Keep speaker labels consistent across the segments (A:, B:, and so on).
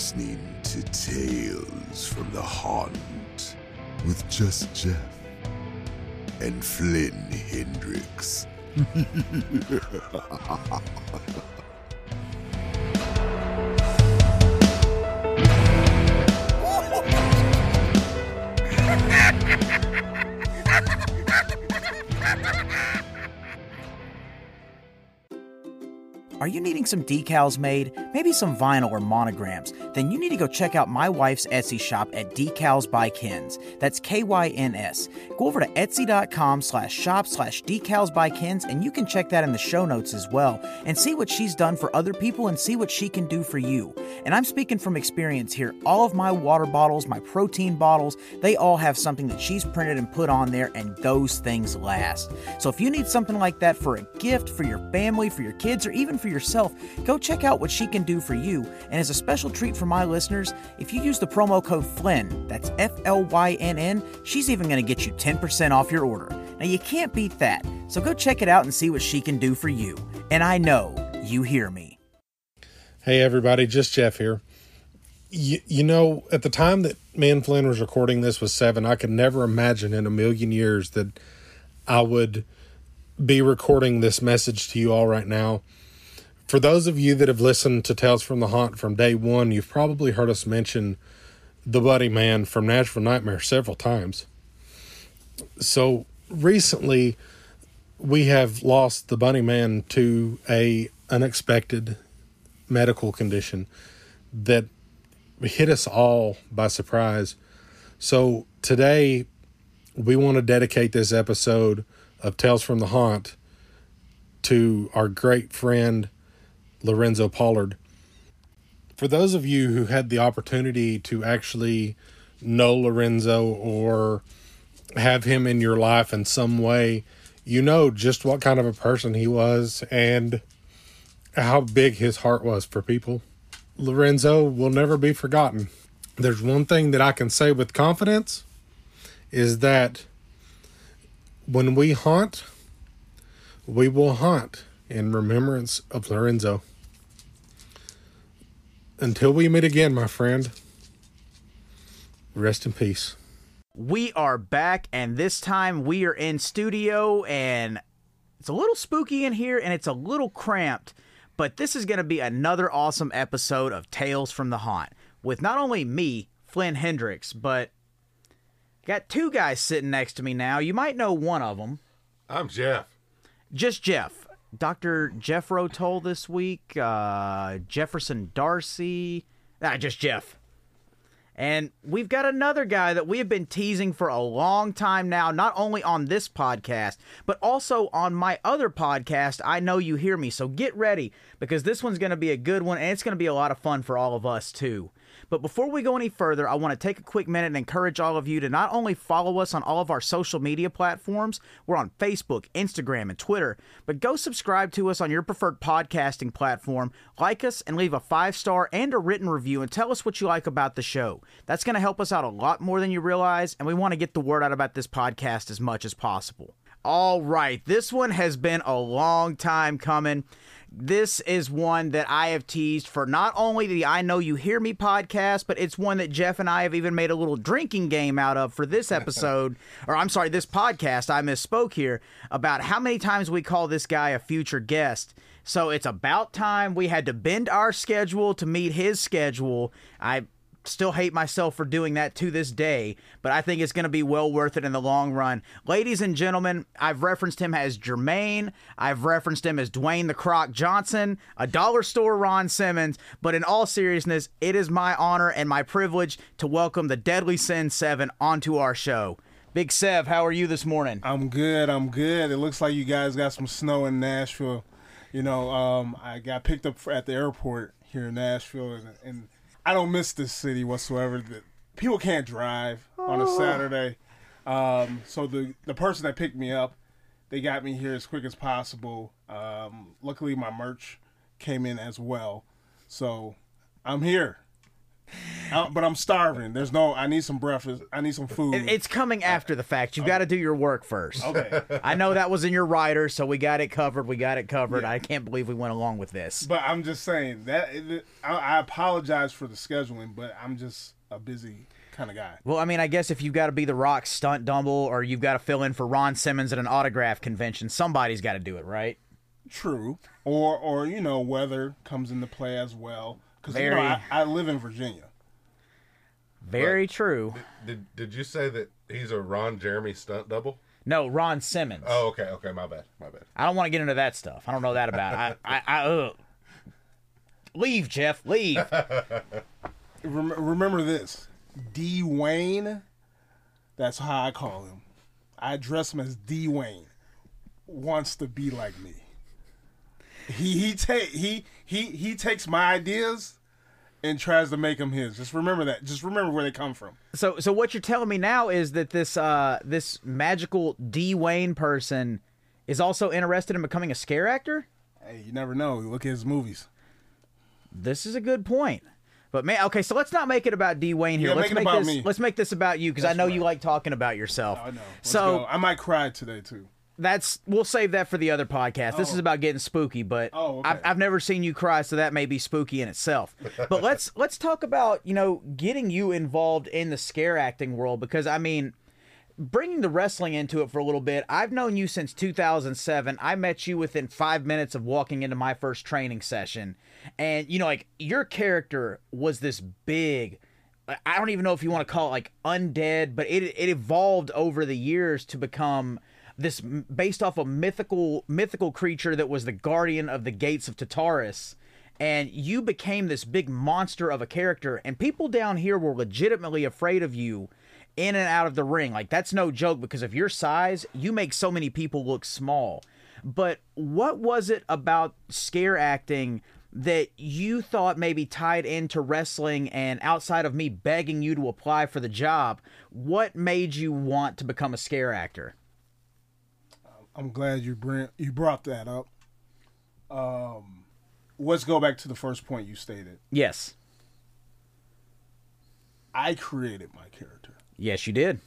A: listening to Tales from the Haunt with Just Jeff and Flynn Hendrix.
B: Are you needing some decals made? Maybe some vinyl or monograms? Then you need to go check out my wife's Etsy shop at Decals by Kyns. That's K-Y-N-S. Go over to etsy.com slash shop slash decals by Kyns and you can check that in the show notes as well and see what she's done for other people and see what she can do for you. And I'm speaking from experience here. All of my water bottles, my protein bottles, they all have something that she's printed and put on there and those things last. So if you need something like that for a gift, for your family, for your kids, or even for yourself, go check out what she can do for you. And as a special treat for my listeners, if you use the promo code FLYNN, that's F L Y N N, she's even going to get you 10% off your order. Now, you can't beat that. So go check it out and see what she can do for you. And I know you hear me.
C: Hey, everybody, just Jeff here. You, you know, at the time that me and Flynn was recording this was seven, I could never imagine in a million years that I would be recording this message to you all right now. For those of you that have listened to Tales from the Haunt from day one, you've probably heard us mention the Bunny Man from Nashville Nightmare several times. So recently, we have lost the Bunny Man to a unexpected medical condition that hit us all by surprise. So today, we want to dedicate this episode of Tales from the Haunt to our great friend Lorenzo Pollard. For those of you who had the opportunity to actually know Lorenzo or have him in your life in some way, you know just what kind of a person he was and how big his heart was for people. Lorenzo will never be forgotten. There's one thing that I can say with confidence is that when we haunt, we will haunt in remembrance of Lorenzo. Until we meet again, my friend, rest in peace.
B: We are back, and this time we are in studio, and it's a little spooky in here, and it's a little cramped. But this is going to be another awesome episode of Tales from the Haunt with not only me, Flynn Hendrix, but got two guys sitting next to me now. You might know one of them.
D: I'm Jeff.
B: Just Jeff. Dr. Jeffro told this week, uh, Jefferson Darcy. Ah, just Jeff. And we've got another guy that we have been teasing for a long time now, not only on this podcast, but also on my other podcast, I Know You Hear Me. So get ready because this one's going to be a good one and it's going to be a lot of fun for all of us too. But before we go any further, I want to take a quick minute and encourage all of you to not only follow us on all of our social media platforms, we're on Facebook, Instagram, and Twitter, but go subscribe to us on your preferred podcasting platform, like us, and leave a five star and a written review and tell us what you like about the show. That's going to help us out a lot more than you realize, and we want to get the word out about this podcast as much as possible. All right, this one has been a long time coming. This is one that I have teased for not only the I Know You Hear Me podcast, but it's one that Jeff and I have even made a little drinking game out of for this episode, or I'm sorry, this podcast. I misspoke here about how many times we call this guy a future guest. So it's about time we had to bend our schedule to meet his schedule. I still hate myself for doing that to this day, but I think it's going to be well worth it in the long run. Ladies and gentlemen, I've referenced him as Jermaine. I've referenced him as Dwayne the Croc Johnson, a dollar store Ron Simmons, but in all seriousness, it is my honor and my privilege to welcome the Deadly Sin 7 onto our show. Big Sev, how are you this morning?
E: I'm good. I'm good. It looks like you guys got some snow in Nashville. You know, um, I got picked up at the airport here in Nashville, and, and I don't miss this city whatsoever. People can't drive on a Saturday, um, so the the person that picked me up, they got me here as quick as possible. Um, luckily, my merch came in as well, so I'm here. Uh, but I'm starving. There's no. I need some breakfast. I need some food.
B: It- It's coming after the fact. You've got to do your work first.
E: okay.
B: I know that was in your writer, so we got it covered. We got it covered. I can't believe we went along with this.
E: But I'm just saying that it, I, I apologize for the scheduling, but I'm just a busy kind of guy.
B: Well, I mean, I guess if you've got to be the Rock stunt double or you've got to fill in for Ron Simmons at an autograph convention, somebody's got to do it, right?
E: True. Or or you know weather comes into play as well because you know I, I live in Virginia.
B: Very true.
D: Did Did you say that he's a Ron Jeremy stunt double?
B: No, Ron Simmons.
D: Oh, okay, okay, my bad, my bad.
B: I don't want to get into that stuff. I don't know that about. I, I, I, ugh. Leave, Jeff. Leave.
E: Rem- remember this, D Wayne. That's how I call him. I address him as D Wayne. Wants to be like me. He he take he he he takes my ideas and tries to make them his. Just remember that. Just remember where they come from.
B: So, so what you're telling me now is that this, uh, this magical D Wayne person is also interested in becoming a scare actor.
E: Hey, you never know. Look at his movies.
B: This is a good point. But man, okay, so let's not make it about D Wayne here.
E: Yeah,
B: let's
E: make it
B: make this.
E: me.
B: Let's make this about you because I know you like talking about yourself.
E: I know. Let's
B: so
E: go. I might cry today too.
B: That's we'll save that for the other podcast. This is oh. about getting spooky, but
E: Oh, okay.
B: I've, I've never seen you cry, so that may be spooky in itself. But let's let's talk about you know getting you involved in the scare acting world because I mean. Bringing the wrestling into it for a little bit, I've known you since 2007. I met you within five minutes of walking into my first training session. And, you know, like, your character was this big, I don't even know if you want to call it like undead, but it it evolved over the years to become this based off a mythical mythical creature that was the guardian of the gates of Tartarus. And you became this big monster of a character, and people down here were legitimately afraid of you in and out of the ring. Like that's no joke because of your size, you make so many people look small. But what was it about scare acting that you thought maybe tied into wrestling and outside of me begging you to apply for the job, what made you want to become a scare actor?
E: I'm glad you bring you brought that up. Um, let's go back to the first point you stated.
B: Yes.
E: I created my character.
B: Yes, you did.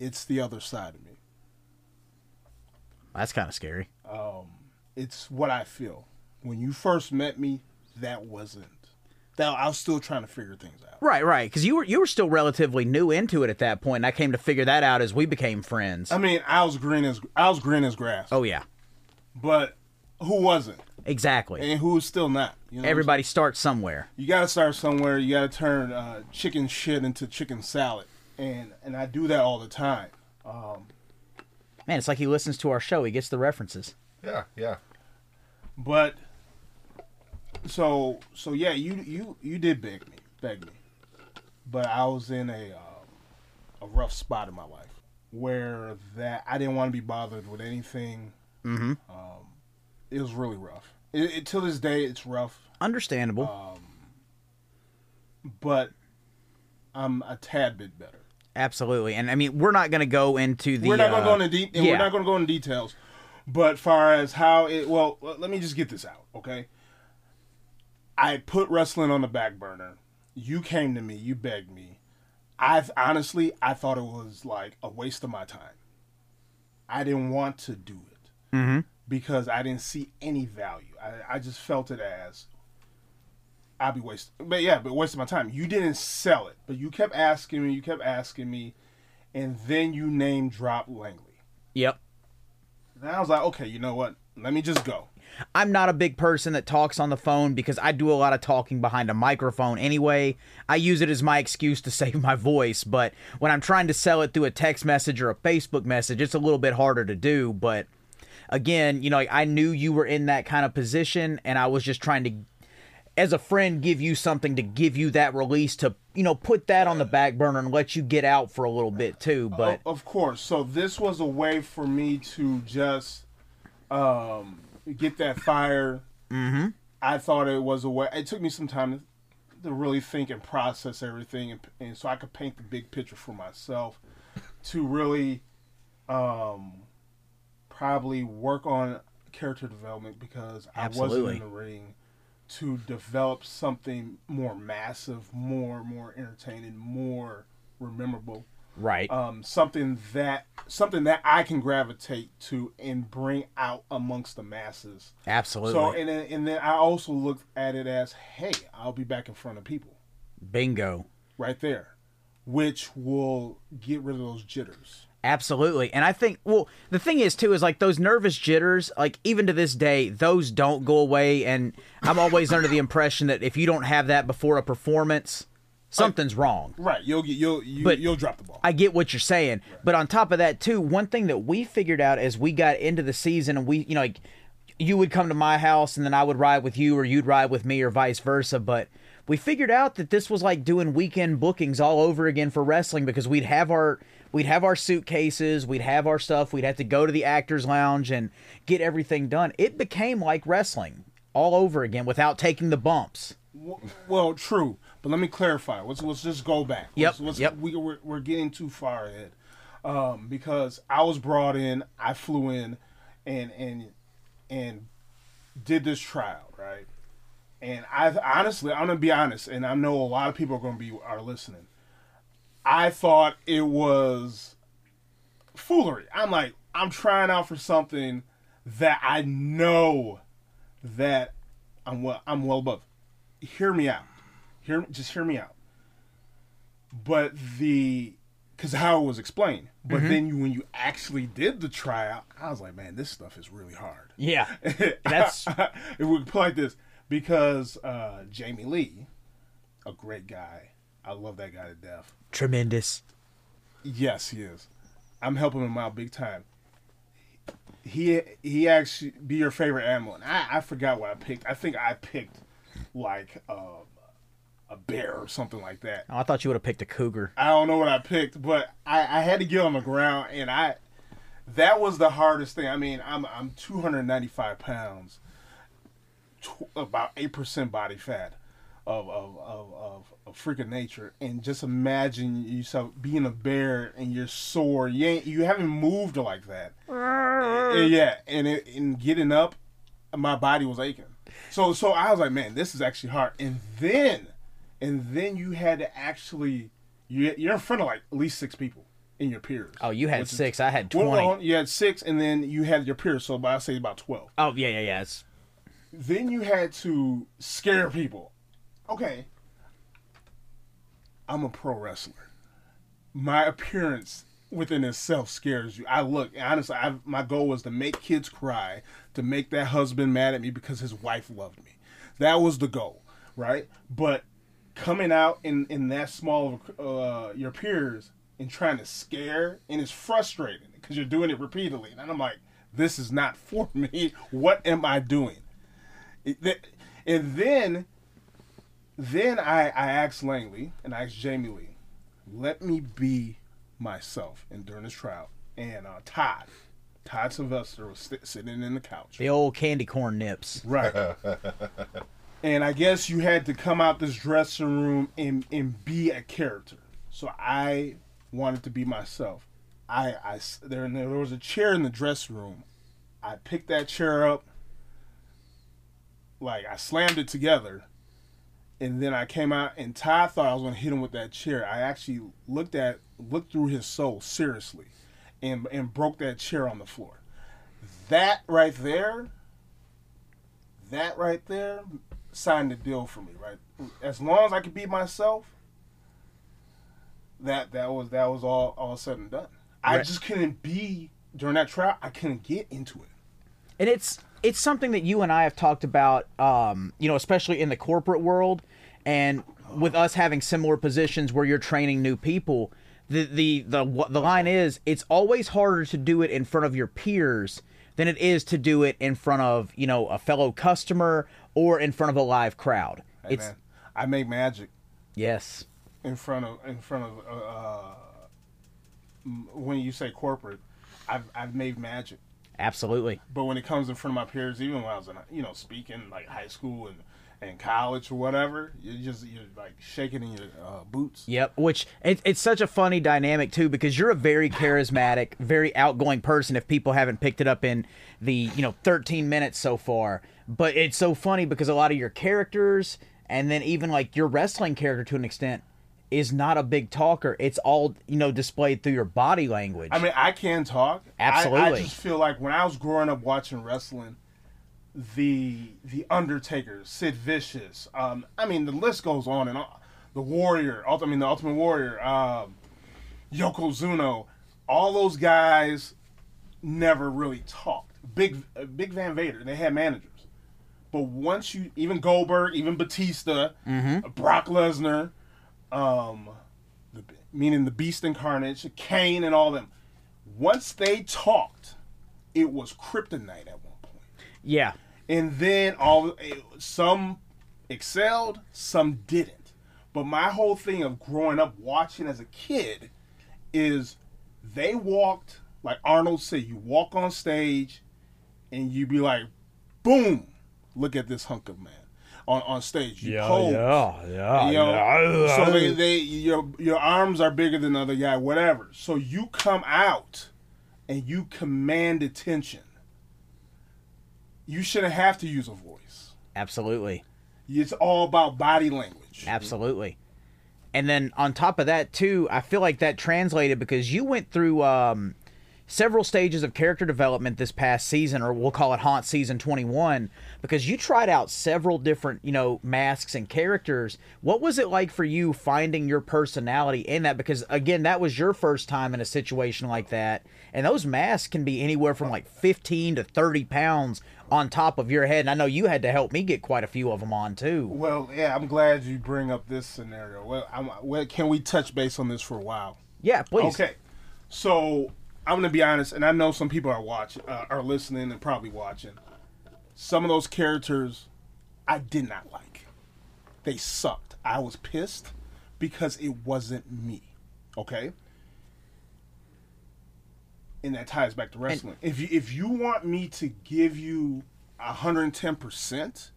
E: It's the other side of me.
B: That's kind of scary.
E: It's what I feel. When you first met me, that wasn't. That I was still trying to figure things out.
B: Right, right. Because you were you were still relatively new into it at that point, and I came to figure that out as we became friends.
E: I mean, I was green as I was green as grass.
B: oh yeah,
E: but who wasn't,
B: exactly.
E: and who's still not? You know
B: Everybody starts somewhere.
E: you got to start somewhere. You got to turn uh, chicken shit into chicken salad, and and I do that all the time.
B: Man, it's like he listens to our show. He gets the references.
D: Yeah, yeah.
E: But so so yeah, you you you did beg me, beg me, but I was in a uh, a rough spot in my life where that I didn't want to be bothered with anything. Mm-hmm. Um, it was really rough. It, it, till this day, it's rough,
B: Understandable.
E: Um, but I'm a tad bit better.
B: Absolutely. And I mean, we're not going to go into the.
E: we're not going to
B: uh,
E: go into de- and
B: yeah.
E: we're not going to go into details. But far as how it, well, let me just get this out, okay? I put wrestling on the back burner. You came to me, you begged me. I honestly, I thought it was like a waste of my time. I didn't want to do it
B: Mm-hmm.
E: because I didn't see any value. I, I just felt it as I'd be wasting, but yeah, but wasting my time. You didn't sell it, but you kept asking me, you kept asking me, and then you name dropped Langley.
B: Yep.
E: And I was like, okay, you know what? Let me just go.
B: I'm not a big person that talks on the phone because I do a lot of talking behind a microphone anyway. I use it as my excuse to save my voice, but when I'm trying to sell it through a text message or a Facebook message, it's a little bit harder to do. But again, you know, I knew you were in that kind of position, and I was just trying to, as a friend, give you something to give you that release to, you know, put that on the back burner and let you get out for a little bit too. But
E: of course. So this was a way for me to just um, get that fire. Mm-hmm. I thought it was a way. It took me some time to, really think and process everything, and, and so I could paint the big picture for myself. To really, um, probably work on character development because I wasn't in the ring to develop something more massive, more more entertaining, more memorable.
B: Right.
E: Um, something that something that I can gravitate to and bring out amongst the masses.
B: Absolutely.
E: So and then, and then I also look at it as, hey, I'll be back in front of people
B: Bingo.
E: right there, which will get rid of those jitters.
B: Absolutely. And I think well, the thing is too is like those nervous jitters, like even to this day, those don't go away and I'm always under the impression that if you don't have that before a performance, something's wrong.
E: Right, you'll get you'll you,
B: But-
E: you'll drop the ball.
B: I get what you're saying, but on top of that too, one thing that we figured out as we got into the season and we, you know, like you would come to my house and then I would ride with you or you'd ride with me or vice versa, but we figured out that this was like doing weekend bookings all over again for wrestling because we'd have our we'd have our suitcases, we'd have our stuff, we'd have to go to the actors lounge and get everything done. It became like wrestling all over again without taking the bumps.
E: Well, true, but let me clarify. Let's let's just go back.
B: Yep,
E: Let's, let's,
B: yep.
E: We, we're we're getting too far ahead, um, because I was brought in, I flew in, and and and did this trial right, and I honestly, I'm gonna be honest, and I know a lot of people are gonna be are listening. I thought it was foolery. I'm like, I'm trying out for something that I know that I'm well, I'm well above hear me out. Hear just hear me out. But the because how it was explained, but
B: Mm-hmm.
E: then you, when you actually did the tryout, I was like, man, this stuff is really hard.
B: Yeah. That's
E: it would put like this because uh, Jamie Lee, a great guy. I love that guy to death.
B: tremendous.
E: Yes, he is. I'm helping him out big time. He he actually be your favorite animal. And I, I forgot what I picked. I think I picked like um, a bear or something like that.
B: Oh, I thought you would have picked a cougar.
E: I don't know what I picked, but I, I had to get on the ground, and I that was the hardest thing. I mean, I'm I'm 295 pounds, tw- about eight percent body fat of of, of of of freaking nature, and just imagine yourself being a bear and you're sore. You ain't you haven't moved like that. yeah, and it, and getting up, my body was aching. So so I was like, man, this is actually hard. And then and then you had to actually you you're in front of like at least six people in your peers.
B: Oh, you had
E: Which is-
B: six. I had twenty.
E: well, you had six, and then you had your peers. So I say about twelve.
B: Oh yeah, yeah, yeah. It's
E: Then you had to scare people. Okay, I'm a pro wrestler. My appearance within itself scares you. I look honestly. I, my goal was to make kids cry, to make that husband mad at me because his wife loved me. That was the goal, right? But coming out in in that small of uh, your peers and trying to scare and it's frustrating because you're doing it repeatedly. And i'm like this is not for me. What am i doing? And then then i i asked langley and i asked jamie lee let me be myself and during this trial. And uh, todd todd sylvester was sit- sitting in the couch.
B: The old candy corn nips.
E: Right. and I guess you had to come out this dressing room and, and be a character. So I wanted to be myself. I there, there was a chair in the dressing room. I picked that chair up, like I slammed it together, and then I came out and Todd thought I was gonna hit him with that chair. I actually looked at looked through his soul seriously, and and broke that chair on the floor. That right there that right there signed the deal for me, right? As long as I could be myself, that that was that was all all said and done. I just couldn't be during that trial. I couldn't get into it.
B: and it's it's something that you and I have talked about, um, you know, especially in the corporate world, and with us having similar positions where you're training new people. The the the the line is, it's always harder to do it in front of your peers than it is to do it in front of you know a fellow customer or in front of a live crowd.
E: Hey,
B: it's
E: man, I make magic
B: yes,
E: in front of in front of uh, when you say corporate. I've I've made magic,
B: absolutely.
E: but when it comes in front of my peers, even when I was in you know speaking like high school and and college or whatever, you're just you're like shaking in your uh, boots.
B: Yep, which it, it's such a funny dynamic too because you're a very charismatic, very outgoing person. If people haven't picked it up in the you know 13 minutes so far, but it's so funny because a lot of your characters and then even like your wrestling character to an extent is not a big talker. It's all you know displayed through your body language.
E: I mean, I can talk. I- I, just feel like when I was growing up watching wrestling, the the Undertaker, Sid Vicious, um, I mean, the list goes on and on. The Warrior, I mean, the Ultimate Warrior, um, Yokozuna, all those guys never really talked. Big uh, Big Van Vader, they had managers. But once you, even Goldberg, even Batista, Brock Lesnar, um, the, meaning the Beast Incarnate, Kane, and all them. Once they talked, it was kryptonite at one point,
B: yeah,
E: and then all some excelled, some didn't. But my whole thing of growing up watching as a kid is they walked like Arnold said. You walk on stage, and you be like, "Boom! Look at this hunk of man." On, on stage, you pose.
B: yeah,
E: You know, so they, they your your arms are bigger than the other guy, whatever. So you come out and you command attention. You shouldn't have to use a voice.
B: Absolutely.
E: It's all about body language.
B: Absolutely. And then on top of that too, I feel like that translated because you went through um, several stages of character development this past season, or we'll call it Haunt season 21, because you tried out several different, you know, masks and characters. What was it like for you finding your personality in that? Because again, that was your first time in a situation like that, and those masks can be anywhere from like 15 to 30 pounds on top of your head. And I know you had to help me get quite a few of them on too.
E: Well, yeah, I'm glad you bring up this scenario. Well, I'm, well, can we touch base on this for a while?
B: Yeah, please.
E: Okay, so I'm gonna be honest, and I know some people are watching, uh, are listening, and probably watching. Some of those characters, I did not like. They sucked. I was pissed because it wasn't me. Okay. And that ties back to wrestling. if you if you want me to give you 110 percent,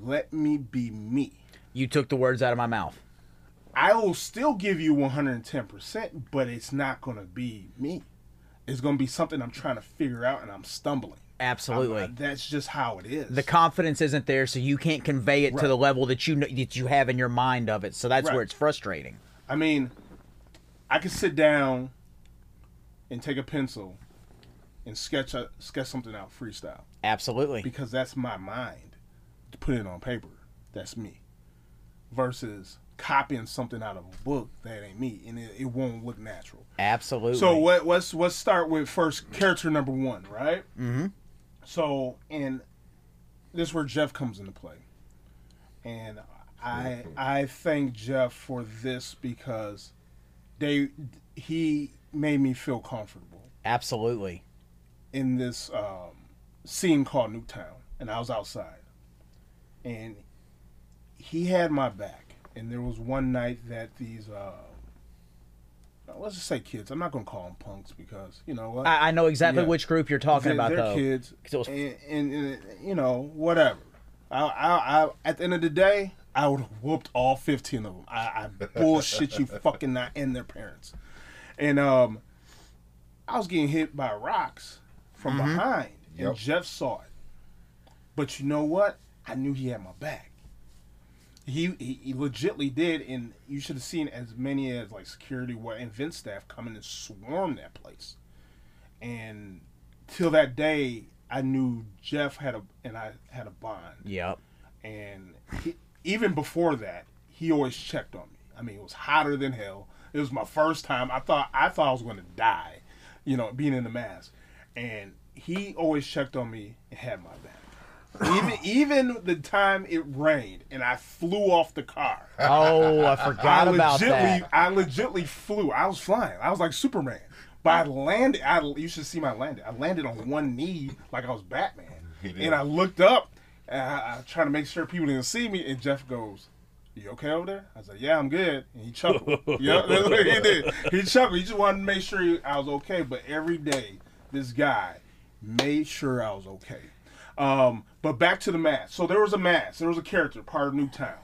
E: let me be me.
B: You took the words out of my mouth.
E: I will still give you 110%, but it's not going to be me. It's going to be something I'm trying to figure out and I'm stumbling.
B: Absolutely.
E: That's just how it is.
B: the confidence isn't there, so you can't convey it to the level that you know, that you have in your mind of it. So that's
E: Right.
B: where it's frustrating.
E: I mean, I could sit down and take a pencil and sketch a, sketch something out freestyle
B: Absolutely.
E: because that's my mind to put it on paper. That's me. Versus copying something out of a book that ain't me and it, it won't look natural.
B: Absolutely.
E: So what? Let's let's start with first character number one, right? Mm-hmm. So and this is where Jeff comes into play, and I I thank Jeff for this because they he made me feel comfortable
B: Absolutely.
E: in this um, scene called Newtown, and I was outside, and he had my back. And there was one night that these, uh, let's just say kids. I'm not gonna call them punks because you know what?
B: I, I know exactly
E: Yeah.
B: which group you're talking
E: they're,
B: about,
E: they're
B: though.
E: kids,
B: was-
E: and, and, and, you know whatever. I, I, I, at the end of the day, I would have whooped all 15 of them. I, I bullshit you fucking not and their parents. And um, I was getting hit by rocks from
B: Mm-hmm.
E: behind, and Jeff saw it. But you know what? I knew he had my back. He, he he legitly did, and you should have seen as many as like security what and Vince staff coming and swarm that place. And till that day, I knew Jeff had a and I had a bond.
B: Yep.
E: And he, even before that, he always checked on me. I mean, it was hotter than hell. It was my first time. I thought I thought I was going to die, you know, being in the mask. And he always checked on me and had my back. Even even the time it rained and I flew off the car.
B: Oh, I forgot
E: I
B: about
E: legitly,
B: that.
E: I legitly flew. I was flying. I was like Superman. But I landed. I, you should see my landing. I landed on one knee like I was Batman.
D: did.
E: And I looked up. And I, I trying to make sure people didn't see me. And Jeff goes, "You okay over there?" I was like, "Yeah, I'm good." And he chuckled. yeah, that's what he did. He chuckled. He just wanted to make sure I was okay. But every day, this guy made sure I was okay. Um, but back to the mask. So there was a mask. There was a character part of Newtown,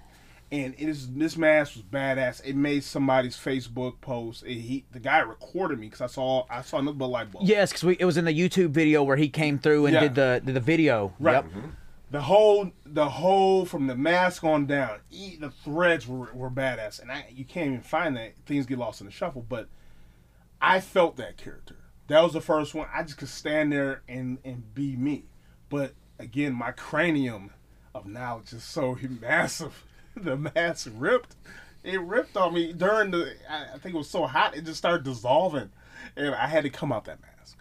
E: and it is this mask was badass. It made somebody's Facebook post. It, he the guy recorded me because I saw I saw another light bulb.
B: Yes, because it was in the YouTube video where he came through and
E: Yeah.
B: did the did the video.
E: Right.
B: Yep. Mm-hmm.
E: the whole the whole from the mask on down, e- the threads were, were badass, and I you can't even find that. Things get lost in the shuffle, but I felt that character. That was the first one. I just could stand there and and be me. But again, my cranium of knowledge is so massive. the mask ripped. It ripped on me during the. I, I think it was so hot. It just started dissolving, and I had to come out that mask.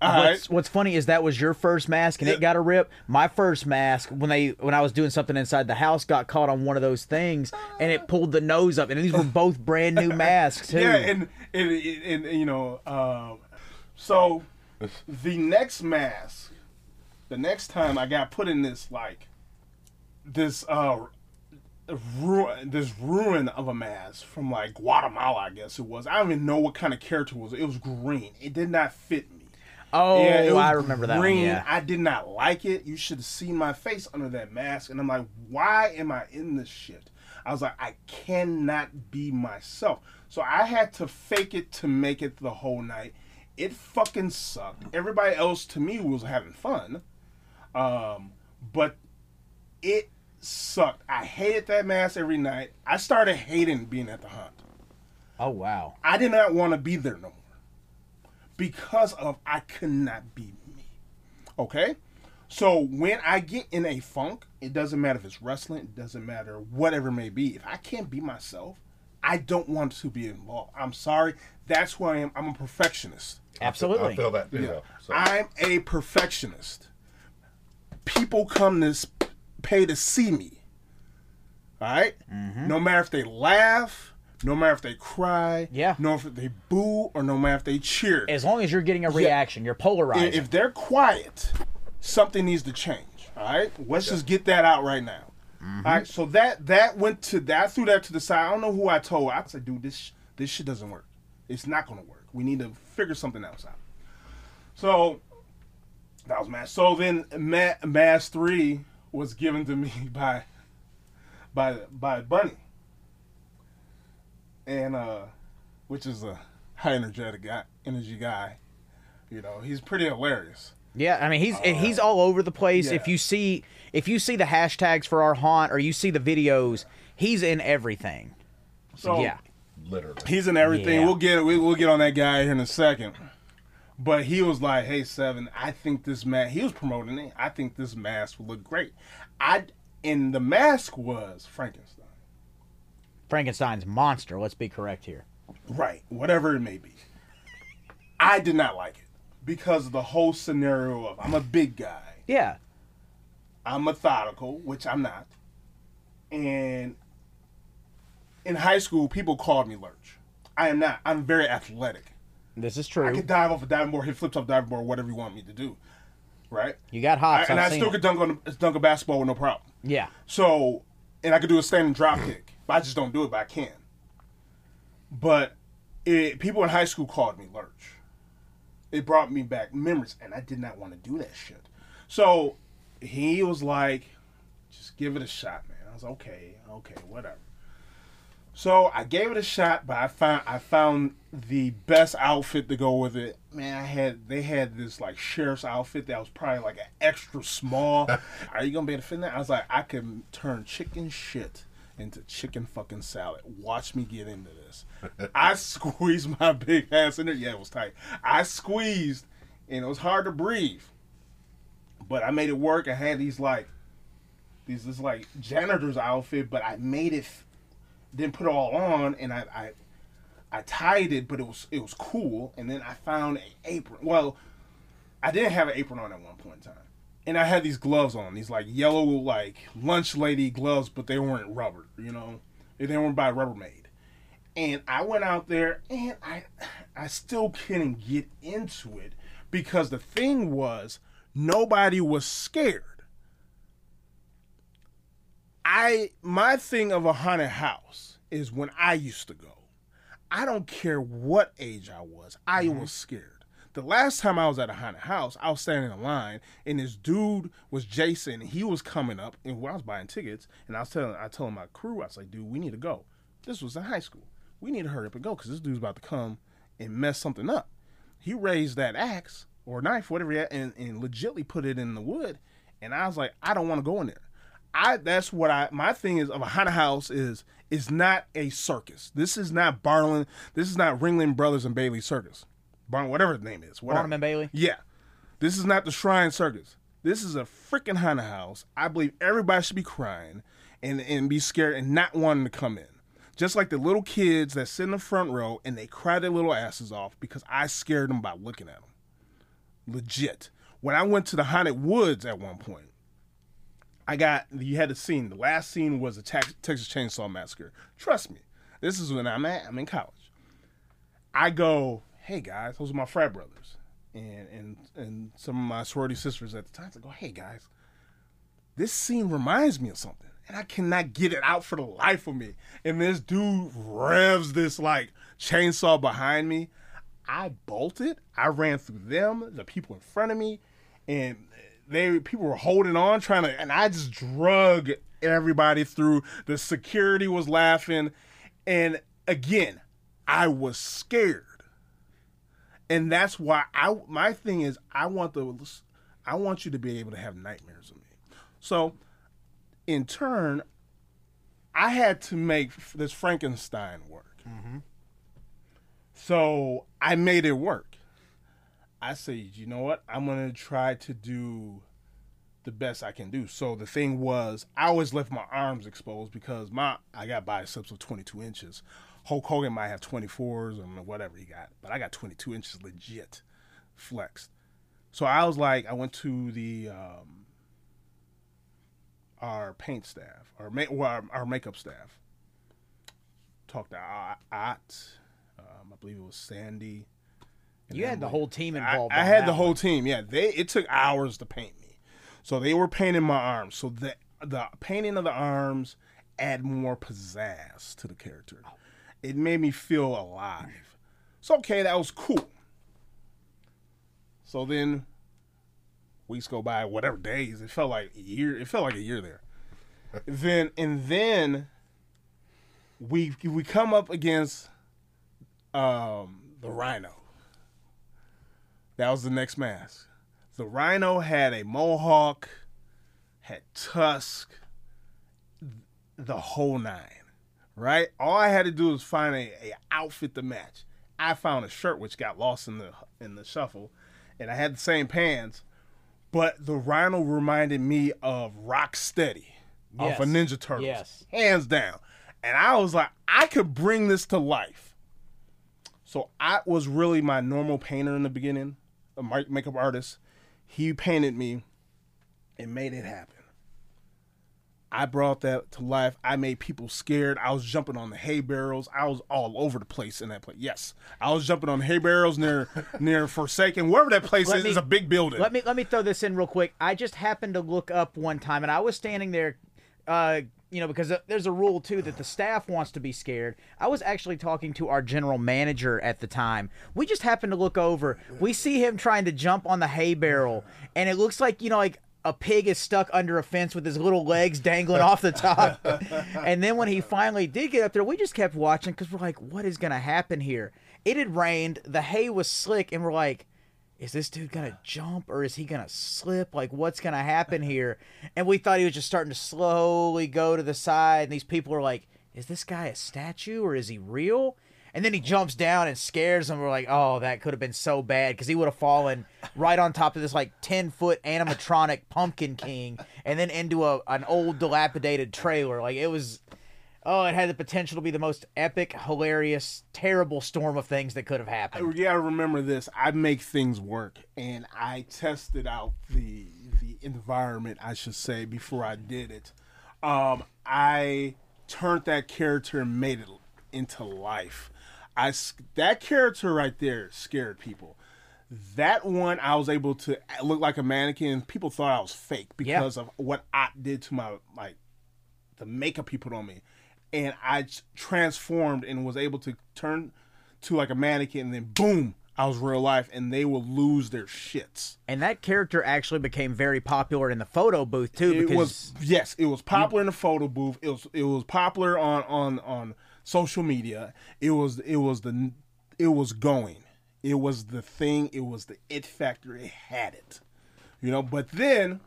E: All right.
B: What's, what's funny is that was your first mask and
E: Yeah.
B: it got a rip. My first mask when they when I was doing something inside the house got caught on one of those things and it pulled the nose up and these were both brand new masks too.
E: Yeah, and and, and, and you know, um, so the next mask, the next time I got put in this like this uh ruin this ruin of a mask from like Guatemala, I guess it was. I don't even know what kind of character it was. It was green. It did not fit me.
B: oh,
E: Yeah,
B: I remember that one.
E: green.
B: Yeah.
E: I did not like it. You should have seen my face under that mask. And I'm like, why am I in this shit? I was like, I cannot be myself. So I had to fake it to make it the whole night. It fucking sucked. Everybody else to me was having fun. Um, but it sucked. I hated that mask every night. I started hating being at the hunt.
B: Oh wow.
E: I did not want to be there no more because of I could not be me. Okay? So when I get in a funk, it doesn't matter if it's wrestling, it doesn't matter whatever it may be. If I can't be myself, I don't want to be involved. I'm sorry. That's who I am. I'm a perfectionist.
B: Absolutely.
D: I feel that too. though, so.
E: I'm a perfectionist. People come to pay to see me. All right? No matter if they laugh, no matter if they cry,
B: Yeah.
E: no matter if they boo, or no matter if they cheer.
B: as long as you're getting a reaction, you're polarizing.
E: if, they're quiet, something needs to change. All right, let's just get that out right now.
B: Mm-hmm.
E: All right, so that that went to that I threw that to the side. I don't know who I told. I said, dude, this this shit doesn't work. It's not gonna work. We need to figure something else out. So that was Mass. So then Ma- Mass Three was given to me by by by Bunny, and uh, which is a high energetic guy, energy guy. You know, he's pretty hilarious.
B: Yeah, I mean he's and he's all over the place.
E: yeah.
B: If you see if you see the hashtags for our haunt or you see the videos, he's in everything.
E: So
B: yeah.
D: Literally.
E: he's in everything.
B: Yeah.
E: We'll get we, we'll get on that guy here in a second. But he was like, "Hey, Seven, I think this mask." He was promoting it. I think this mask will look great. I and the mask was Frankenstein,
B: Frankenstein's monster. Let's be correct here.
E: right? Whatever it may be. I did not like it because of the whole scenario of I'm a big guy.
B: Yeah.
E: I'm methodical, which I'm not. And in high school, people called me Lurch. I am not. I'm very athletic.
B: This is true.
E: I could dive off a diving board, hit flips off diving board, whatever you want me to do. Right?
B: You got
E: I, and
B: I've
E: I still
B: it.
E: could dunk on dunk a basketball with no problem.
B: Yeah.
E: So, and I could do a standing drop kick. But I just don't do it, but I can. But it, people in high school called me Lurch. It brought me back memories, and I did not want to do that shit. So he was like, just give it a shot, man. I was like, okay, okay, whatever. So I gave it a shot, but I found I found the best outfit to go with it. Man, I had they had this like sheriff's outfit that was probably like an extra small. Are you gonna be able to fit in that? I was like, I can turn chicken shit into chicken fucking salad. Watch me get into this. I squeezed my big ass in there. Yeah, it was tight. I squeezed, and it was hard to breathe. But I made it work. I had these like these this like janitor's outfit, but I made it didn't put it all on, and I, I I tied it, but it was it was cool. And then I found an apron. Well, I didn't have an apron on at one point in time, and I had these gloves on, these like yellow like lunch lady gloves, but they weren't rubber. You know, they weren't by Rubbermaid. And I went out there, and I I still couldn't get into it because the thing was nobody was scared. I my thing of a haunted house is when I used to go. I don't care what age I was. I mm-hmm. was scared. The last time I was at a haunted house, I was standing in line, and this dude was Jason. He was coming up, and I was buying tickets, and I was telling, I told my crew, I was like, "Dude, we need to go." This was in high school. We need to hurry up and go because this dude's about to come and mess something up. He raised that axe or knife, whatever, and, and legitly put it in the wood, and I was like, I don't want to go in there. I that's what I my thing is of a haunted house is is not a circus. This is not Barlin. This is not Ringling Brothers and Bailey Circus. Barn, whatever the name is. Whatever.
B: Barnum and Bailey.
E: Yeah. This is not the Shrine Circus. This is a freaking haunted house. I believe everybody should be crying and, and be scared and not wanting to come in. Just like the little kids that sit in the front row and they cry their little asses off because I scared them by looking at them. Legit. When I went to the haunted woods at one point, I got you had the scene. The last scene was a Tex- Texas Chainsaw Massacre. Trust me, this is when I'm at. I'm in college. I go, hey guys, those are my frat brothers, and and and some of my sorority sisters at the time. I go, hey guys, this scene reminds me of something, and I cannot get it out for the life of me. And this dude revs this like chainsaw behind me. I bolted. I ran through them, the people in front of me, and they people were holding on, trying to, and I just drug everybody through. The security was laughing, and again, I was scared, and that's why I. My thing is, I want the, I want you to be able to have nightmares of me. So, in turn, I had to make this Frankenstein work. Mm-hmm. So I made it work. I said, you know what? I'm gonna try to do the best I can do. So the thing was, I always left my arms exposed because my I got biceps of 22 inches. Hulk Hogan might have 24s or whatever he got, but I got 22 inches legit flexed. So I was like, I went to the um, our paint staff, our ma- well, our, our makeup staff. Talked to Ott, um, I believe it was Sandy. And
B: You had the whole team involved.
E: I
B: on
E: had the whole
B: one.
E: team. Yeah, they it took hours to paint me, so they were painting my arms. So the the painting of the arms add more pizzazz to the character. It made me feel alive. So okay, that was cool. So then weeks go by, whatever days. It felt like a year. It felt like a year there. then and then we we come up against um, the Rhino. That was the next mask. The Rhino had a mohawk, had tusk, the whole nine. Right. All I had to do was find a, a outfit to match. I found a shirt which got lost in the in the shuffle, and I had the same pants, but the Rhino reminded me of Rocksteady off of
B: Yes.
E: Ninja Turtles,
B: Yes.
E: hands down. And I was like, I could bring this to life. So I was really my normal painter in the beginning, a makeup artist. He painted me and made it happen. I brought that to life. I made people scared. I was jumping on the hay barrels. I was all over the place in that place. Yes, I was jumping on hay barrels near near Forsaken, wherever that place
B: Let
E: is.
B: me-
E: it's a big building.
B: Let me let me throw this in real quick. I just happened to look up one time, and I was standing there, uh, you know, because uh, there's a rule too that the staff wants to be scared. I was actually talking to our general manager at the time. We just happened to look over. We see him trying to jump on the hay barrel, and it looks like you know, like a pig is stuck under a fence with his little legs dangling off the top. and then when he finally did get up there, we just kept watching because we're like, what is gonna happen here? It had rained, the hay was slick, and we're like is this dude gonna jump or is he gonna slip? Like, what's gonna happen here? And we thought he was just starting to slowly go to the side, and these people are like, is this guy a statue or is he real? And then he jumps down and scares them. We're like, oh, that could have been so bad because he would have fallen right on top of this like ten foot animatronic Pumpkin King, and then into a an old dilapidated trailer. Like it was, oh, it had the potential to be the most epic, hilarious, terrible storm of things that could have happened.
E: you gotta remember this. I make things work, and I tested out the the environment, I should say, before I did it. Um, I turned that character and made it into life. I that character right there scared people. That one, I was able to look like a mannequin. People thought I was fake because of what I did to my like the makeup he put on me, and I transformed and was able to turn to like a mannequin, and then boom, I was real life, and they will lose their shits.
B: And that character actually became very popular in the photo booth too
E: It
B: because
E: was yes, it was popular in the photo booth. It was it was popular on on on social media. It was it was the it was going. It was the thing. It was the it factor. It had it, you know. But then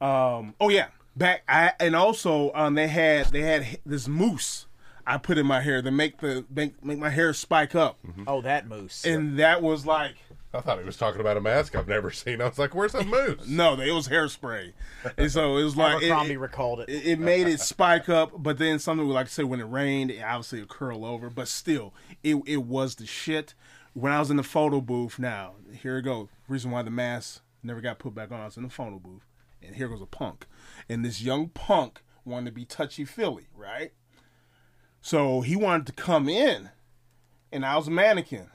E: Um, oh yeah, back. I and also um, they had they had this mousse I put in my hair to make the make make my hair spike up,
B: Oh, that moose.
E: and that was like.
D: I thought he was talking about a mask I've never seen. I was like, "Where's that moose?"
E: No, it was hairspray, and so it was like it,
B: Abercrombie
E: it,
B: recalled it.
E: it, it made it spike up. But then something like I say when it rained, it obviously it curl over. But still, it it was the shit. When I was in the photo booth, now here it goes. Reason why the mask never got put back on. I was in the photo booth, and here goes a punk, and this young punk wanted to be touchy feely, right? So he wanted to come in, and I was a mannequin.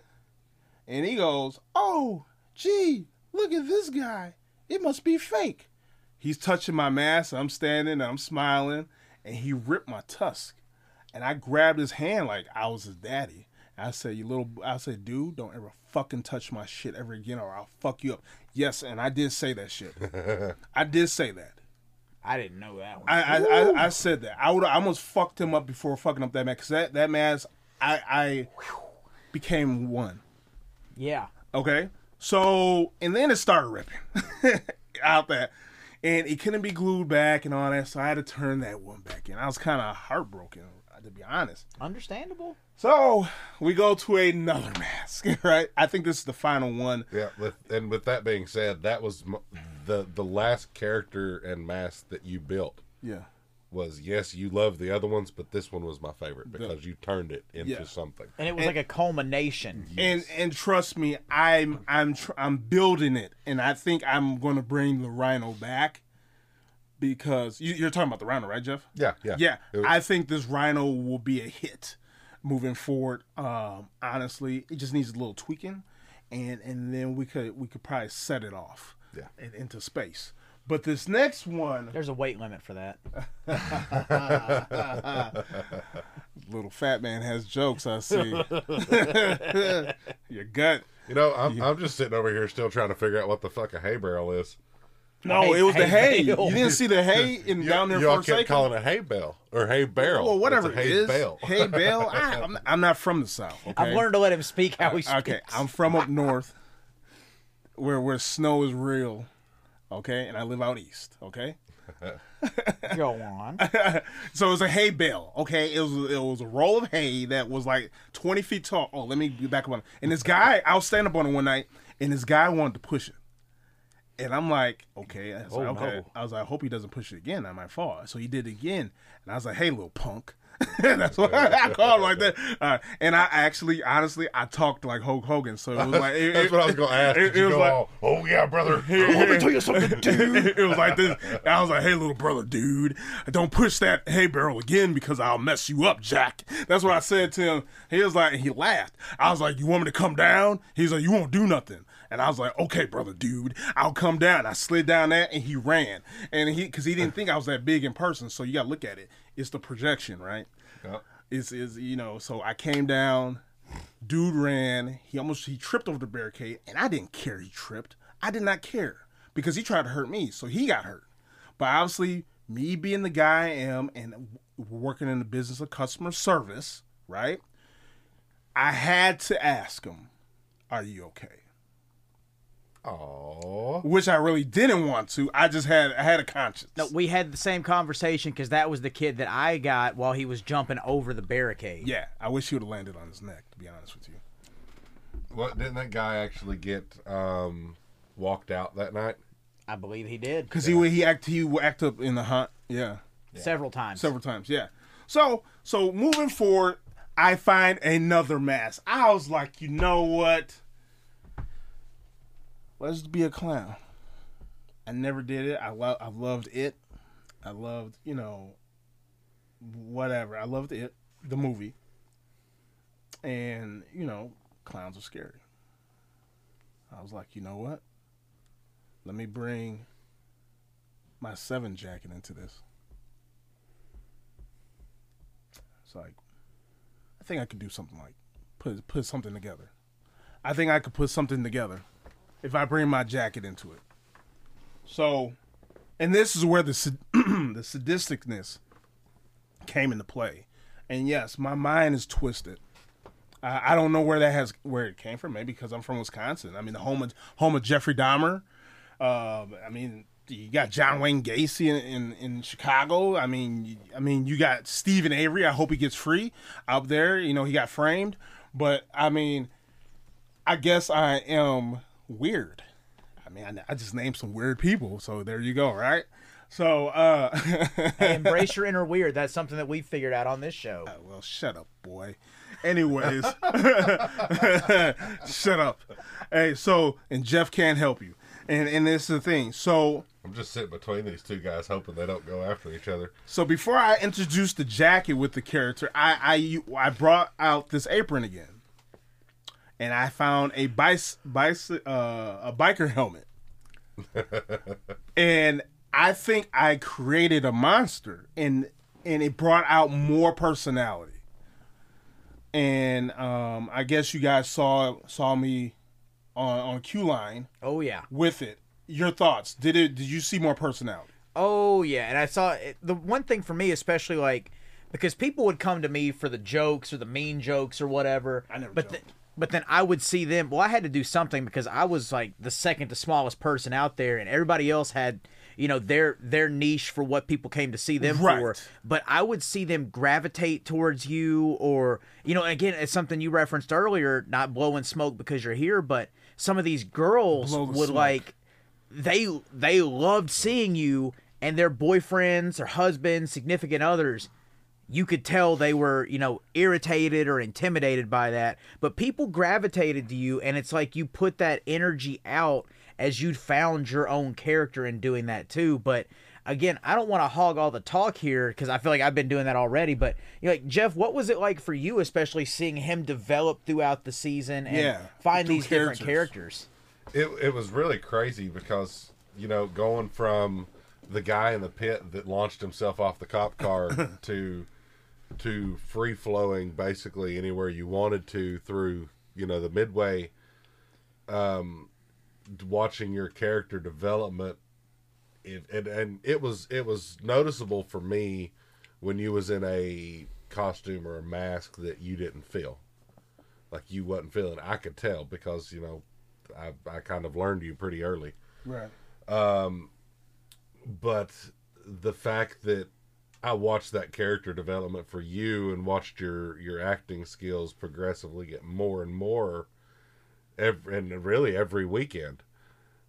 E: And he goes, Oh, gee, look at this guy. It must be fake. He's touching my mask. I'm standing I'm smiling. And he ripped my tusk. And I grabbed his hand like I was his daddy. I said, You little, I said, dude, don't ever fucking touch my shit ever again or I'll fuck you up. Yes, and I did say that shit. I did say that.
B: I didn't know that one.
E: I, I, I, I said that. I would I almost fucked him up before fucking up that man because that, that mask, I, I became one.
B: yeah.
E: Okay. So and then it started ripping out that, and it couldn't be glued back and all that. So I had to turn that one back in. I was kind of heartbroken, to be honest.
B: Understandable.
E: So we go to another mask, right? I think this is the final one.
D: Yeah, with, and with that being said, that was m- the the last character and mask that you built.
E: Yeah.
D: Was yes, you love the other ones, but this one was my favorite because you turned it into
E: Yeah.
D: something.
B: And it was like a culmination.
E: And and trust me, I'm I'm tr- I'm building it, and I think I'm going to bring the Rhino back because you, you're talking about the Rhino, right, Jeff?
D: Yeah, yeah,
E: Yeah,
D: was-
E: I think this Rhino will be a hit moving forward. Um, honestly, it just needs a little tweaking, and and then we could we could probably set it off,
D: Yeah.
E: in- into space. But this next one,
B: There's a weight limit for that.
E: little fat man has jokes. I see. Your gut.
D: you know, I'm I'm just sitting over here still trying to figure out what the fuck a hay barrel is.
E: No,
B: Hay-
E: it was the
B: hay
E: hay.
B: bale.
E: You didn't see the hay in down there
D: you all
E: for a
D: kept
E: second.
D: calling it hay bale or hay barrel.
E: well, whatever
D: It's a hay
E: is.
D: bale.
E: Hay bale. I, I'm, I'm not from the south. Okay?
B: I've learned to let him speak how he speaks.
E: Okay, I'm from up north, where where snow is real. Okay, and I live out east. Okay,
B: Go on.
E: so it was a hay bale. Okay, it was it was a roll of hay that was like 20 feet tall. Oh, let me get back up on it. And this guy, I was standing up on it one night, and this guy wanted to push it. And I'm like, okay, I was like,
B: Oh,
E: okay.
B: no.
E: I was like, I hope he doesn't push it again. I might fall. So he did it again, and I was like, hey, little punk. That's what I called him like that. Uh, and I actually, honestly, I talked like Hulk Hogan. So it was like, it,
D: That's what I was going to ask.
E: It, it was like,
D: all, oh yeah, brother.
E: let me tell you something, dude. it was like this. I was like, hey, little brother, dude, don't push that hay barrel again because I'll mess you up, Jack. That's what I said to him. He was like, he laughed. I was like, you want me to come down? He's like, you won't do nothing. And I was like, okay, brother, dude, I'll come down. I slid down that and he ran. And he, because he didn't think I was that big in person. So you got to look at it. It's the projection, right?
D: Yep.
E: Is is you know? So I came down. Dude ran. He almost he tripped over the barricade, and I didn't care. He tripped. I did not care because he tried to hurt me, so he got hurt. But obviously, me being the guy I am and working in the business of customer service, right? I had to ask him, "Are you okay?"
D: Oh,
E: Which I really didn't want to. I just had I had a conscience.
B: No, we had the same conversation because that was the kid that I got while he was jumping over the barricade.
E: Yeah, I wish he would have landed on his neck. To be honest with you.
D: what didn't that guy actually get um, walked out that night?
B: I believe he did
E: Because he he act he act up in the hunt. Yeah.
B: several times.
E: several times. Yeah. So so moving forward, I find another mask. I was like, you know what? Let's be a clown. I never did it. I love. I loved it. I loved you know. Whatever. I loved it. The movie. And you know, clowns are scary. I was like, you know what? Let me bring my seven jacket into this. It's like, I think I could do something like put put something together. I think I could put something together if I bring my jacket into it. So, and this is where the the sadisticness came into play. And yes, my mind is twisted. I, I don't know where that has where it came from. Maybe because I'm from Wisconsin. I mean, the home of home of Jeffrey Dahmer. Um, I mean, you got John Wayne Gacy in, in, in Chicago. I mean, I mean, you got Steven Avery. I hope he gets free out there. You know, he got framed, but I mean, I guess I am weird. I mean, I, I just named some weird people, so there you go, right? So, uh,
B: Hey, embrace your inner weird. That's something that we figured out on this show.
E: well, shut up, boy. Anyways, shut up. Hey, so and Jeff can't help you, and and this is the thing. So
D: I'm just sitting between these two guys, hoping they don't go after each other.
E: So before I introduce the jacket with the character, I I I brought out this apron again, and I found a bice, bice uh, a biker helmet, and I think I created a monster, and and it brought out more personality. And um, I guess you guys saw saw me on on Q line
B: Oh yeah.
E: with it. Your thoughts? Did it? Did you see more personality?
B: Oh yeah, and I saw it, the one thing for me, especially like because people would come to me for the jokes or the mean jokes or whatever.
E: I never
B: But
E: joked.
B: But then I would see them. Well, I had to do something because I was like the second to smallest person out there, and everybody else had you know their their niche for what people came to see them
E: Right.
B: for. But I would see them gravitate towards you, or you know, again, it's something you referenced earlier, not blowing smoke because you're here, but some of these girls would
E: smoke.
B: like they they loved seeing you and their boyfriends or husbands significant others you could tell they were you know irritated or intimidated by that. But people gravitated to you and it's like you put that energy out as you'd found your own character in doing that too. But again i don't want to hog all the talk here because i feel like i've been doing that already. But you know, like jeff what was it like for you especially seeing him develop throughout the season and
E: Yeah,
B: find these different
E: characters.
B: characters?
D: It it was really crazy because you know going from the guy in the pit that launched himself off the cop car to to free flowing basically anywhere you wanted to through you know the midway um watching your character development it, and and it was it was noticeable for me when you was in a costume or a mask that you didn't feel like you wasn't feeling i could tell because you know i i kind of learned you pretty early
E: Right.
D: Um but the fact that I watched that character development for you and watched your your acting skills progressively get more and more every and really every weekend.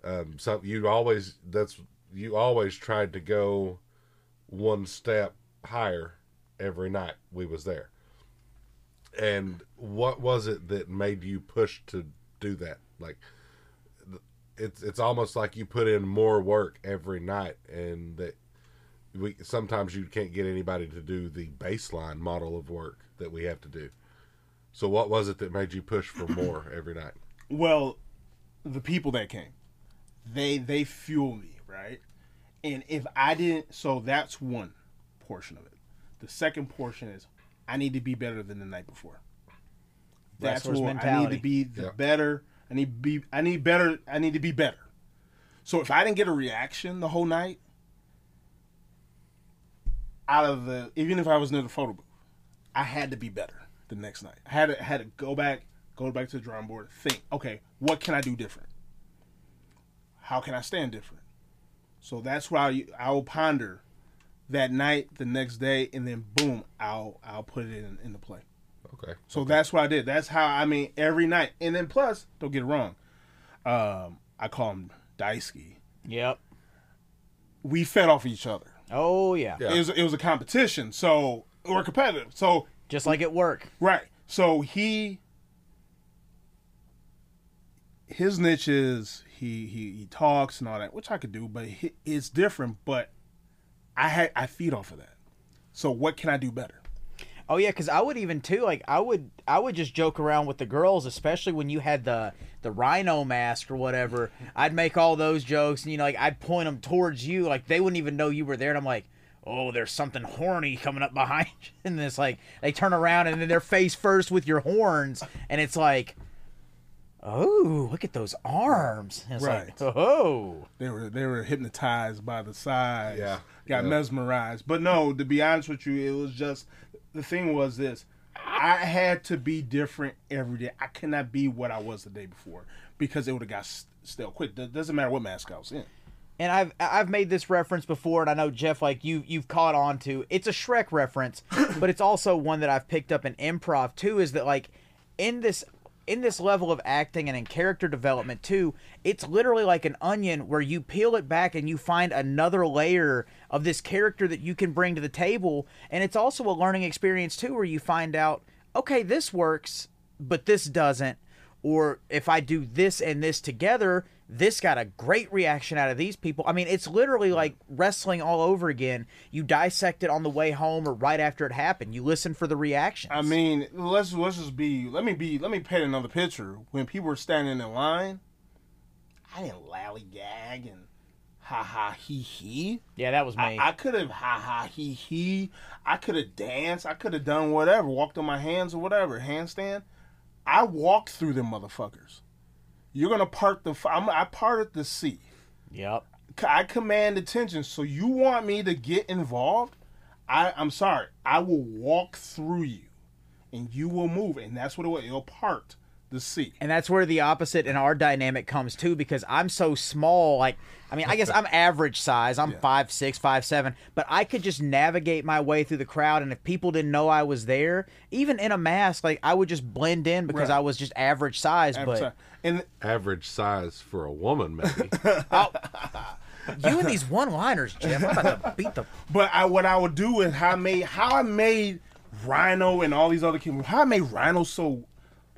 D: Um, so you always that's you always tried to go one step higher every night we was there. And what was it that made you push to do that? Like it's it's almost like you put in more work every night and that we sometimes you can't get anybody to do the baseline model of work that we have to do. So what was it that made you push for more every night?
E: Well, the people that came, they they fuel me, right? And if I didn't, so that's one portion of it. The second portion is I need to be better than the night before. That's what I need to be the
D: Yeah.
E: better. I need to be. I need better. I need to be better. So if I didn't get a reaction the whole night, out of the even if I was near the photo booth, I had to be better the next night. I had to had to go back, go back to the drawing board, think, okay, what can I do different? How can I stand different? So that's why I, I'll ponder that night, the next day, and then boom, I'll I'll put it in into play.
D: Okay.
E: So that's what I did. That's how I mean every night, and then plus, don't get it wrong, um, I call him Daisuke.
B: yep
E: We fed off each other.
B: Oh yeah,
D: Yeah.
E: It was it was a competition, so we're competitive. So
B: just like at work
E: Right. So he his niche is he he, he talks and all that, which I could do, but he, it's different. But I had I feed off of that. So what can I do better?
B: Oh yeah, because I would even too like I would I would just joke around with the girls, especially when you had the the rhino mask or whatever. I'd make all those jokes, and you know, like I'd point them towards you, like they wouldn't even know you were there, and I'm like, oh, there's something horny coming up behind you, and it's like they turn around and then they're face first with your horns, and it's like, oh, look at those arms, it's
E: Right.
B: like, oh,
E: They were they were hypnotized by the size.
D: Yeah.
E: Got
D: Yeah.
E: mesmerized. But no, to be honest with you, it was just the thing was this. I had to be different every day. I cannot be what I was the day before because it would have got stale quick. It doesn't matter what mask I was in.
B: and I've I've made this reference before, and I know Jeff, like you you've caught on to. It's a Shrek reference, but it's also one that I've picked up in improv too. Is that like in this in this level of acting and in character development too, it's literally like an onion where you peel it back and you find another layer of this character that you can bring to the table, and it's also a learning experience too, where you find out, okay, this works, but this doesn't. Or if I do this and this together, this got a great reaction out of these people. I mean, it's literally like wrestling all over again. You dissect it on the way home or right after it happened. You listen for the reactions.
E: I mean, let's let's just be. Let me be. Let me paint another picture. When people were standing in line, I didn't lollygag and ha ha he he.
B: yeah, that was me.
E: I, I could have ha ha he he. I could have danced. I could have done whatever. Walked on my hands or whatever. Handstand. I walked through them motherfuckers. You're gonna part the. I'm, I parted the sea.
B: yep.
E: I command attention. So you want me to get involved? I, I'm sorry. I will walk through you, and you will move, and that's what it will. It'll part the sea.
B: And that's where the opposite in our dynamic comes too, because I'm so small. Like, I mean, I guess I'm average size. I'm five six, five seven, but I could just navigate my way through the crowd. And if people didn't know I was there, even in a mask, like I would just blend in because
E: Right.
B: I was just average size. But
E: And
D: Average size for a woman, maybe.
B: you and these one-liners, Jeff, I'm about to beat the.
E: but I, what I would do is how I made how I made Rhino and all these other kids. How I made Rhino so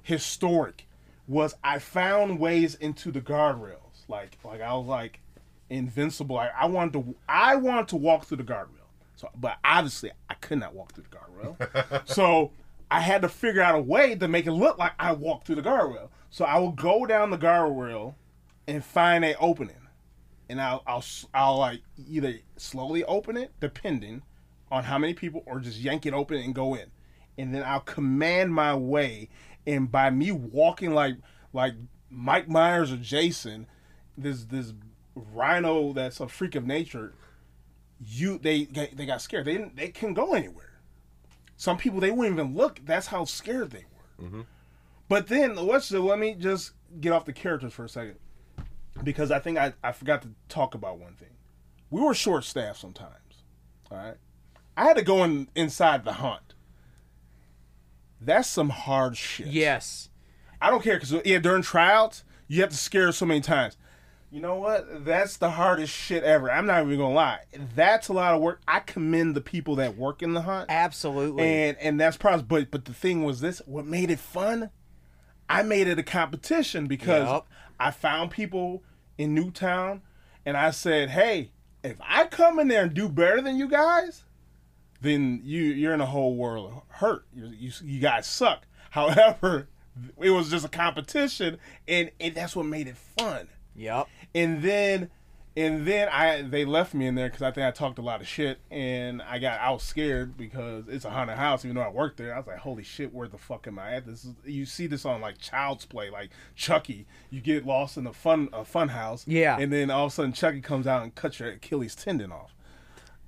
E: historic was I found ways into the guardrails. Like like I was like invincible. I, I wanted to I wanted to walk through the guardrail. So but obviously I could not walk through the guardrail. so I had to figure out a way to make it look like I walked through the guardrail. So I will go down the guardrail and find a opening. And I'll, I'll I'll like either slowly open it depending on how many people or just yank it open and go in. And then I'll command my way. And by me walking like like Mike Myers or Jason this this rhino that's a freak of nature you they they got scared. They didn't they couldn't go anywhere. Some people they wouldn't even look. That's how scared they were mm-hmm. But then let's let me just get off the characters for a second because I think I, I forgot to talk about one thing. We were short staffed sometimes. All right. I had to go in inside the hunt. That's some hard shit.
B: Yes.
E: I don't care because yeah, during tryouts you have to scare so many times. You know what? That's the hardest shit ever. I'm not even gonna lie. That's a lot of work. I commend the people that work in the hunt
B: Absolutely.
E: and and that's probably but but the thing was this what made it fun i made it a competition because
B: Yup.
E: i found people in newtown and i said hey if i come in there and do better than you guys then you you're in a whole world of hurt you, you, you guys suck however it was just a competition and, and that's what made it fun
B: yep.
E: and then and then I they left me in there because I think I talked a lot of shit and I got I was scared because it's a haunted house even though I worked there. I was like holy shit where the fuck am I at? This is you see this on like Child's Play like Chucky. You get lost in a fun a fun house
B: Yeah.
E: and then all of a sudden Chucky comes out and cuts your Achilles tendon off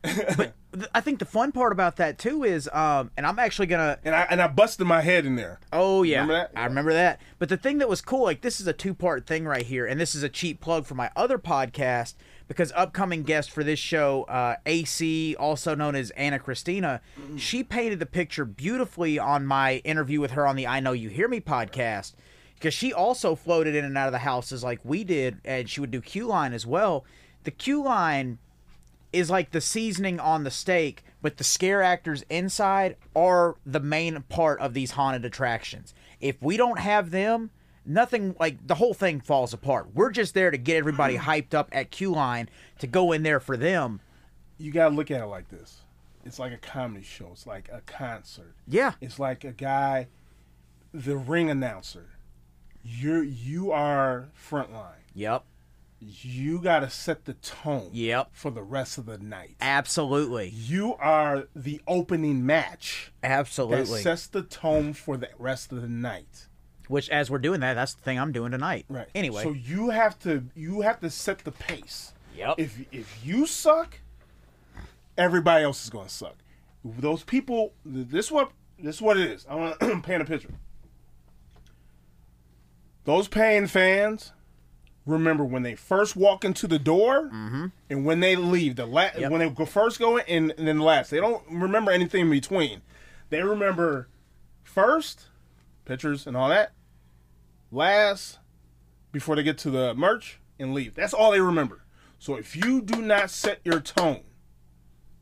B: Th- I think the fun part about that too is, um, and I'm actually gonna
E: and I and I busted my head in there
B: Oh yeah,
E: Remember that?
B: I remember that. But the thing that was cool, like this is a two part thing right here, and this is a cheap plug for my other podcast because upcoming guest for this show, uh, AC, also known as Anna Christina, she painted the picture beautifully on my interview with her on the I Know You Hear Me podcast. Because she also floated in and out of the houses like we did, and she would do Q line as well. The Q line is like the seasoning on the steak, but the scare actors inside are the main part of these haunted attractions. If we don't have them, nothing like the whole thing falls apart. We're just there to get everybody hyped up at Q Line to go in there for them.
E: you gotta look at it like this it's like a comedy show it's like a concert
B: Yeah.
E: It's like a guy, the ring announcer. You're you are frontline.
B: Yep.
E: You got to set the tone.
B: Yep.
E: For the rest of the night.
B: Absolutely.
E: You are the opening match that
B: Absolutely.
E: sets the tone for the rest of the night.
B: Which as we're doing that, that's the thing I'm doing tonight.
E: Right.
B: Anyway.
E: So you have to you have to set the pace.
B: Yep.
E: If if you suck, everybody else is going to suck. Those people. This what this is what it is. I want to paint a picture. Those paying fans remember when they first walk into the door mm-hmm. and when they leave. The la-
B: Yep.
E: when they go first go in and, and then last. They don't remember anything in between. They remember first pictures and all that. Last before they get to the merch and leave. That's all they remember. So if you do not set your tone,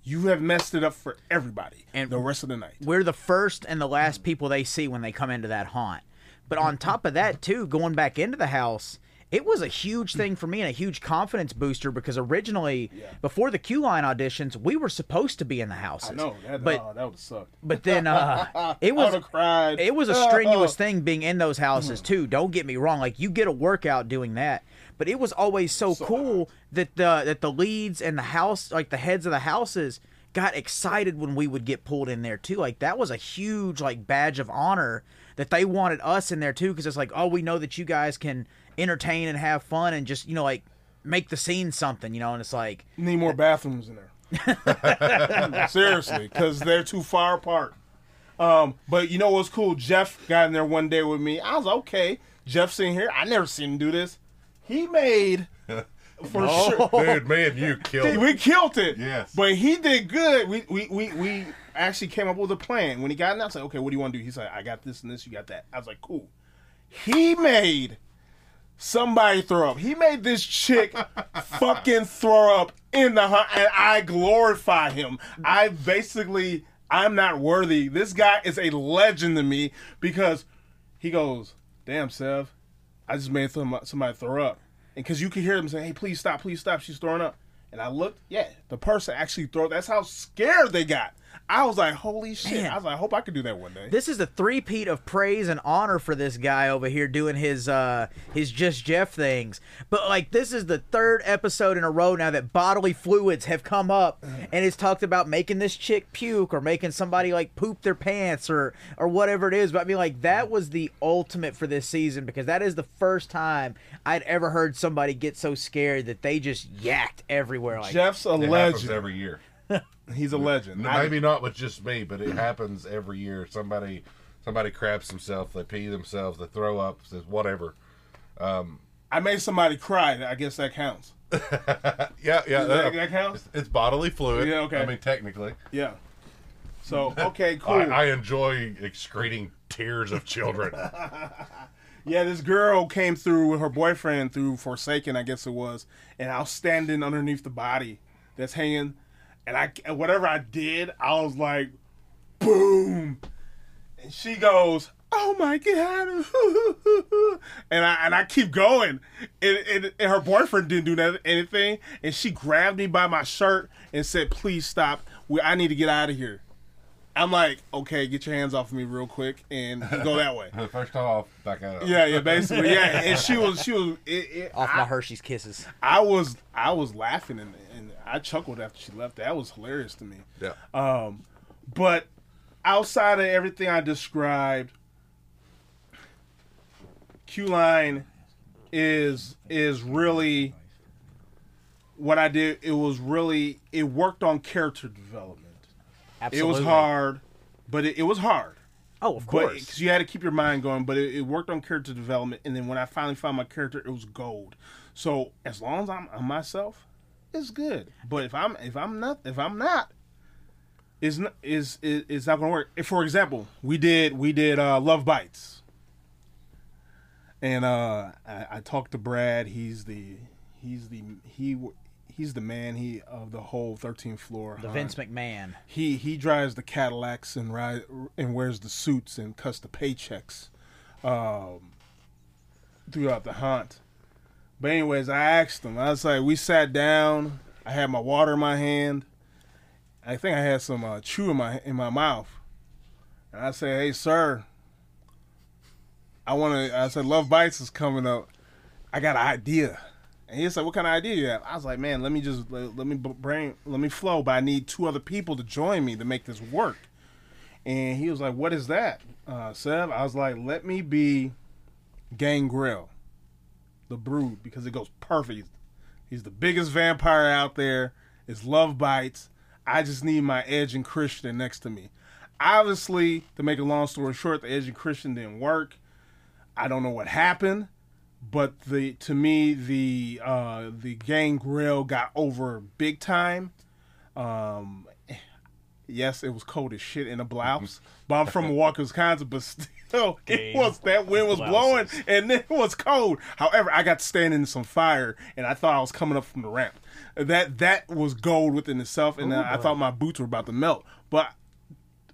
E: you have messed it up for everybody
B: And-
E: the rest of the night.
B: we're the first and the last people they see when they come into that haunt. But on top of that, too, going back into the house, it was a huge thing for me and a huge confidence booster because originally, before the Q line auditions, we were supposed to be in the houses.
E: I know that.
B: but
E: oh, that would have sucked.
B: but then uh, it was
E: would have cried.
B: it was a strenuous thing being in those houses too. Don't get me wrong; like you get a workout doing that, but it was always so, cool that the that the leads and the house, like the heads of the houses, got excited when we would get pulled in there too. Like that was a huge like badge of honor that they wanted us in there too, because it's like, oh, we know that you guys can entertain and have fun and just you know like make the scene something, you know. And it's like,
E: Need more bathrooms in there. Seriously, because they're too far apart. Um, but you know what's cool? Jeff got in there one day with me. I was like, okay. Jeff's in here. I never seen him do this. He made for sure.
D: Dude, man you killed it.
E: We killed it.
D: Yes.
E: But he did good. We we, we we actually came up with a plan. When he got in, I was like, okay, what do you want to do? He's like, I got this and this, you got that. I was like, cool. He made somebody throw up. He made this chick fucking throw up in the hunt, and I glorify him. I basically, I'm not worthy. This guy is a legend to me because he goes, damn, Sev, I just made somebody throw up. And because you can hear them say, hey, please stop, please stop, she's throwing up. And I looked, yeah, the person actually threw That's how scared they got. I was like, holy shit.
B: Man.
E: I was like, I hope I could do that one day.
B: This is the three-peat of praise and honor for this guy over here doing his uh his just Jeff things. But like this is the third episode in a row now that bodily fluids have come up and it's talked about making this chick puke or making somebody like poop their pants or or whatever it is. But I mean like that was the ultimate for this season because that is the first time I'd ever heard somebody get so scared that they just yacked everywhere like
E: Jeff's a
D: It
E: legend.
D: every year.
E: He's a legend.
D: No,
E: I-
D: Maybe not with just me, but it happens every year. Somebody, somebody craps themselves, they pee themselves, they throw up, says whatever.
E: Um, I made somebody cry. I guess that counts.
D: Yeah, yeah,
E: That, uh, that counts?
D: It's bodily fluid.
E: Yeah, okay.
D: I mean, technically,
E: Yeah. So, okay, cool.
D: I, I enjoy excreting tears of children.
E: Yeah, this girl came through with her boyfriend through Forsaken, I guess it was, and I was standing underneath the body that's hanging, and I whatever I did, I was like, boom, and she goes, "Oh my god," and I and I keep going, and, and, and her boyfriend didn't do that, anything, and she grabbed me by my shirt and said, "Please stop, we, I need to get out of here." I'm like, okay, get your hands off of me real quick and go that way.
D: First off, back out.
E: Yeah, yeah, basically, yeah. And she was, she was, it, it,
B: off
E: I,
B: my Hershey's kisses.
E: I was, I was laughing and, and I chuckled after she left. That was hilarious to me.
D: Yeah.
E: Um, but outside of everything I described, Q Line is is really what I did. It was really it worked on character development.
B: Absolutely.
E: It was hard, but it, it was hard.
B: Oh, of course.
E: because you had to keep your mind going, but it, it worked on character development, and then when I finally found my character, it was gold. So as long as I'm, I'm myself, it's good. But if I'm if I'm not if I'm not, is is is it's not gonna work. If, for example, we did we did uh, Love Bites, and uh, I, I talked to Brad. He's the he's the he he's the man he of the whole 13th floor.
B: the
E: uh,
B: Vince McMahon.
E: he he drives the Cadillacs and ride and wears the suits and cuts the paychecks um, throughout the hunt. But anyways, I asked him. I was like, we sat down. I had my water in my hand. I think I had some uh, chew in my in my mouth. And I said, "Hey, sir, I want to." I said, "Love Bites is coming up. I got an idea." And he said, "What kind of idea you have?" I was like, "Man, let me just let, let me b- brain let me flow, but I need two other people to join me to make this work." And he was like, "What is that, uh, Seb?" I was like, "Let me be Gangrel, the Brood, because it goes perfect. He's the biggest vampire out there. His love bites. I just need my Edge and Christian next to me. Obviously, to make a long story short, the Edge and Christian didn't work. I don't know what happened, but the to me the uh, the gangrel got over big time. Um, yes, it was cold as shit in a blouse, but I'm from Milwaukee, Wisconsin, but still, it was that wind was blowing and it was cold. However, I got to stand in some fire, and I thought I was coming up from the ramp. That that was gold within itself, and I, I thought my boots were about to melt. But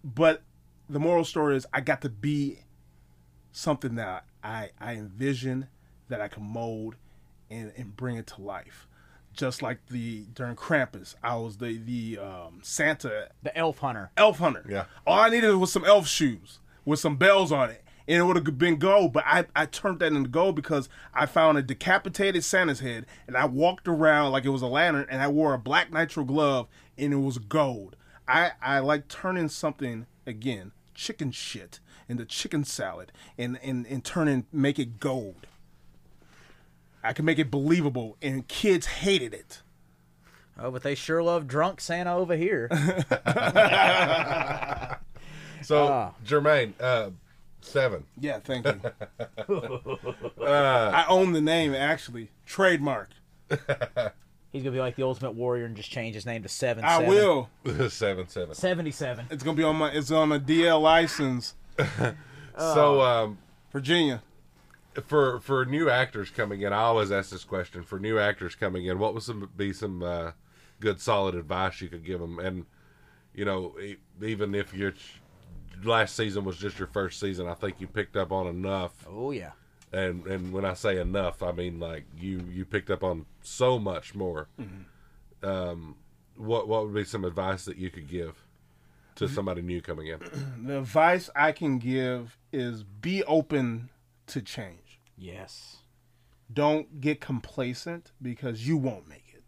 E: but the moral story is I got to be something that I I envision that I can mold and and bring it to life. Just like the during Krampus, I was the the um, Santa
B: The elf hunter.
E: elf hunter.
D: Yeah.
E: All I needed was some elf shoes with some bells on it. And it would have been gold, but I, I turned that into gold because I found a decapitated Santa's head and I walked around like it was a lantern and I wore a black nitrile glove and it was gold. I, I like turning something again, chicken shit, into chicken salad and, and, and turning make it gold. I can make it believable and kids hated it.
B: Oh, but they sure love drunk Santa over here.
D: So
B: Ah.
D: Jermaine, uh, seven.
E: Yeah, thank you. I own the name actually, trademark.
B: He's gonna be like the Ultimate Warrior and just change his name to Seven.
E: I
B: Seven.
E: will.
D: seven, seven.
B: Seventy-seven.
E: It's gonna be on my. It's on a DL license,
D: So, um,
E: Virginia.
D: For for new actors coming in, I always ask this question: for new actors coming in, what would some be some uh, good, solid advice you could give them? And you know, even if your last season was just your first season, I think you picked up on enough.
B: Oh yeah.
D: And and when I say enough, I mean like you you picked up on so much more. Um, what what would be some advice that you could give to somebody new coming in?
E: The advice I can give is be open to change.
B: Yes.
E: Don't get complacent because you won't make it.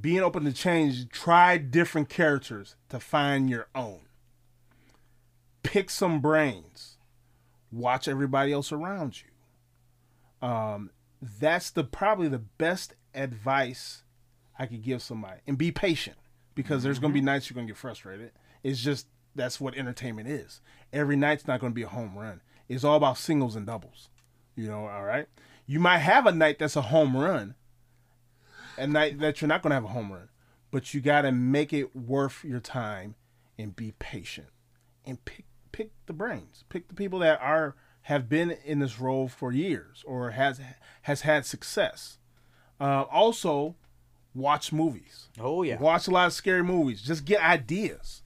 E: Being open to change, try different characters to find your own. Pick some brains. Watch everybody else around you. Um, that's the probably the best advice I could give somebody. And be patient because there's going to be nights you're going to get frustrated. It's just that's what entertainment is. Every night's not going to be a home run. It's all about singles and doubles. You know, all right? You might have a night that's a home run, a night that you're not going to have a home run, but you got to make it worth your time and be patient and pick pick the brains. Pick the people that are have been in this role for years or has has had success. Uh, also, watch movies.
B: Oh yeah.
E: Watch a lot of scary movies. Just get ideas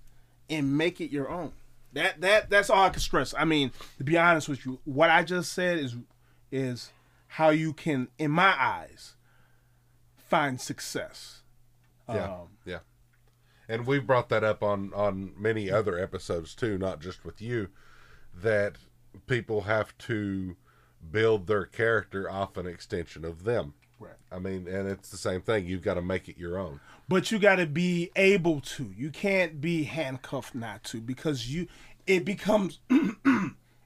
E: and make it your own. That that that's all I can stress. I mean, to be honest with you, what I just said is is how you can, in my eyes, find success.
D: Yeah,
E: Um,
D: yeah. And we've brought that up on on many other episodes too, not just with you. That people have to build their character off an extension of them.
E: Right.
D: I mean, and it's the same thing. You've got to make it your own.
E: but you got to be able to. You can't be handcuffed not to because you it becomes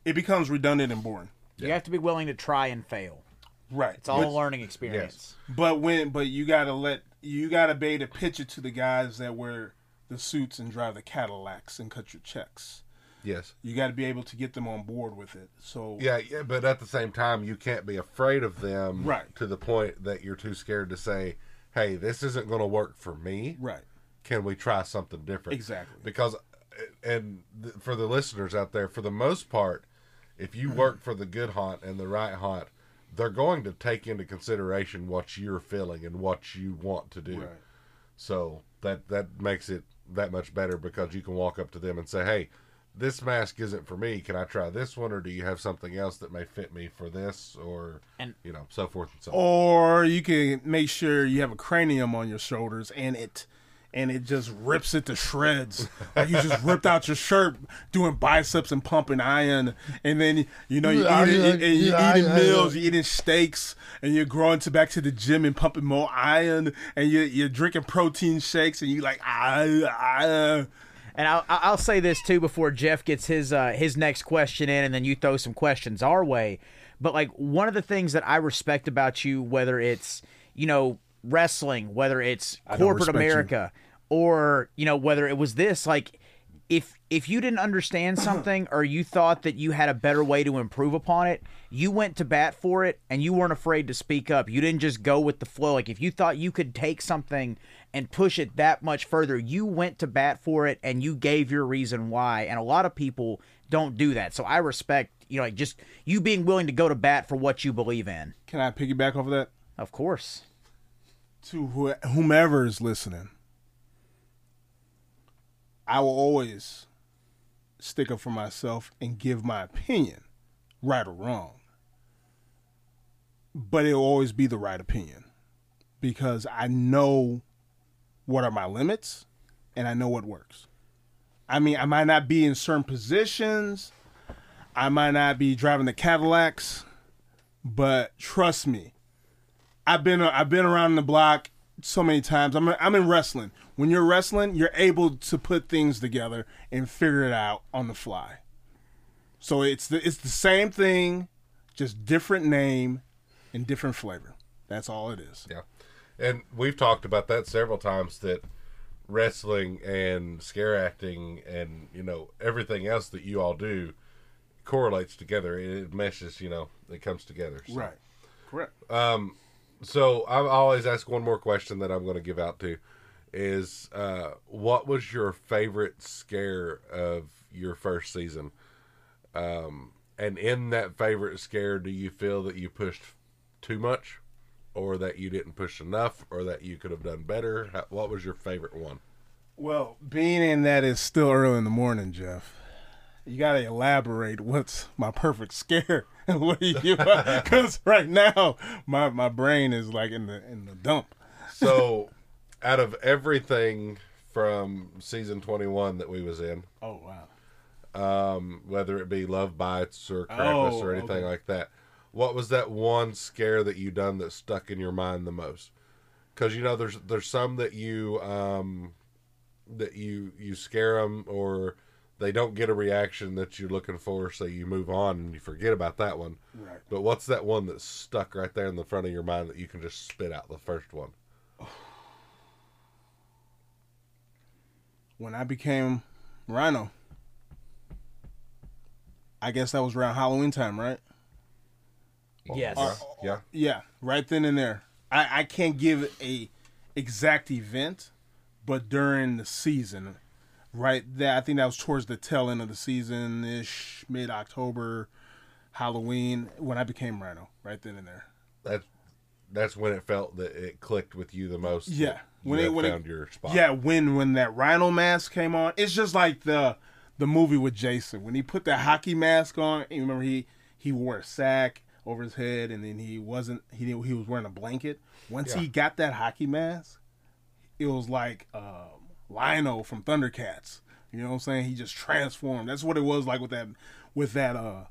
E: it becomes redundant and boring.
B: You have to be willing to try and fail.
E: Right.
B: It's all a learning experience.
E: But when but you gotta let you gotta be able to pitch it to the guys that wear the suits and drive the Cadillacs and cut your checks.
D: Yes.
E: You got to be able to get them on board with it. So
D: Yeah, yeah, but at the same time, you can't be afraid of them
E: Right.
D: to the point that you're too scared to say, "Hey, this isn't going to work for me.
E: right,
D: Can we try something different?"
E: Exactly.
D: Because, and th- for the listeners out there, for the most part, if you work for the good haunt and the right haunt, they're going to take into consideration what you're feeling and what you want to do.
E: right,
D: So that that makes it that much better because you can walk up to them and say, "Hey, this mask isn't for me. Can I try this one, or do you have something else that may fit me for this, or
B: And-
D: you know, so forth and so on."
E: Or you can make sure you have a cranium on your shoulders and it and it just rips it to shreds. like you just ripped out your shirt doing biceps and pumping iron, and then you know you
C: Yeah,
E: eating,
C: yeah,
E: and you're eating meals, you're eating steaks, and you're going to back to the gym and pumping more iron, and you're you're drinking protein shakes, and you're like ah ah.
B: And I'll, I'll say this too before Jeff gets his uh, his next question in, and then you throw some questions our way. But like one of the things that I respect about you, whether it's you know wrestling, whether it's corporate
E: respect you.
B: America, or you know whether it was this, like if if you didn't understand something or you thought that you had a better way to improve upon it, you went to bat for it and you weren't afraid to speak up. You didn't just go with the flow. Like if you thought you could take something and push it that much further, you went to bat for it and you gave your reason why. And a lot of people don't do that. So I respect, you know, like just you being willing to go to bat for what you believe in.
E: Can I piggyback off of that?
B: Of course.
E: To wh- whomever is listening, I will always stick up for myself and give my opinion, right or wrong. But it'll always be the right opinion because I know what are my limits and I know what works. I mean, I might not be in certain positions, I might not be driving the Cadillacs, but trust me, I've been uh, I've been around the block so many times. I'm I'm in wrestling. When you're wrestling, you're able to put things together and figure it out on the fly. So it's the it's the same thing, just different name and different flavor. That's all it is.
D: Yeah. And we've talked about that several times that wrestling and scare acting and, you know, everything else that you all do correlates together. It meshes, you know, it comes together. So.
E: Right. Correct.
D: Um, So I always ask one more question that I'm going to give out to is uh, what was your favorite scare of your first season? Um, and in that favorite scare, do you feel that you pushed too much, or that you didn't push enough, or that you could have done better? How, what was your favorite one?
E: Well, being in that is still early in the morning, Jeff. You got to elaborate what's my perfect scare. what do you Because right now my my brain is like in the in the dump.
D: So, out of everything from season 21 that we was in,
E: Oh wow.
D: um, whether it be love bites or Krampus
E: Oh,
D: or anything
E: okay.
D: like that. What was that one scare that you done that stuck in your mind the most? Because you know, there's there's some that you um, that you you scare them or they don't get a reaction that you're looking for, so you move on and you forget about that one.
E: Right.
D: But what's that one that's stuck right there in the front of your mind that you can just spit out the first one?
E: When I became Rhino, I guess that was around Halloween time, right?
B: Yes.
D: Uh, yeah, yeah.
E: Yeah, right then and there. I, I can't give a exact event, but during the season, right there, I think that was towards the tail end of the season ish, mid October, Halloween, when I became Rhino, right then and there.
D: That's that's when it felt that it clicked with you the most. that
E: Yeah, when it when
D: found
E: it,
D: your spot.
E: yeah, when when that Rhino mask came on, it's just like the the movie with Jason when he put that hockey mask on. You remember he he wore a sack over his head, and then he wasn't he he was wearing a blanket. Once
D: Yeah.
E: he got that hockey mask, it was like um, Lion-O from Thundercats. You know what I'm saying? He just transformed. That's what it was like with that with that uh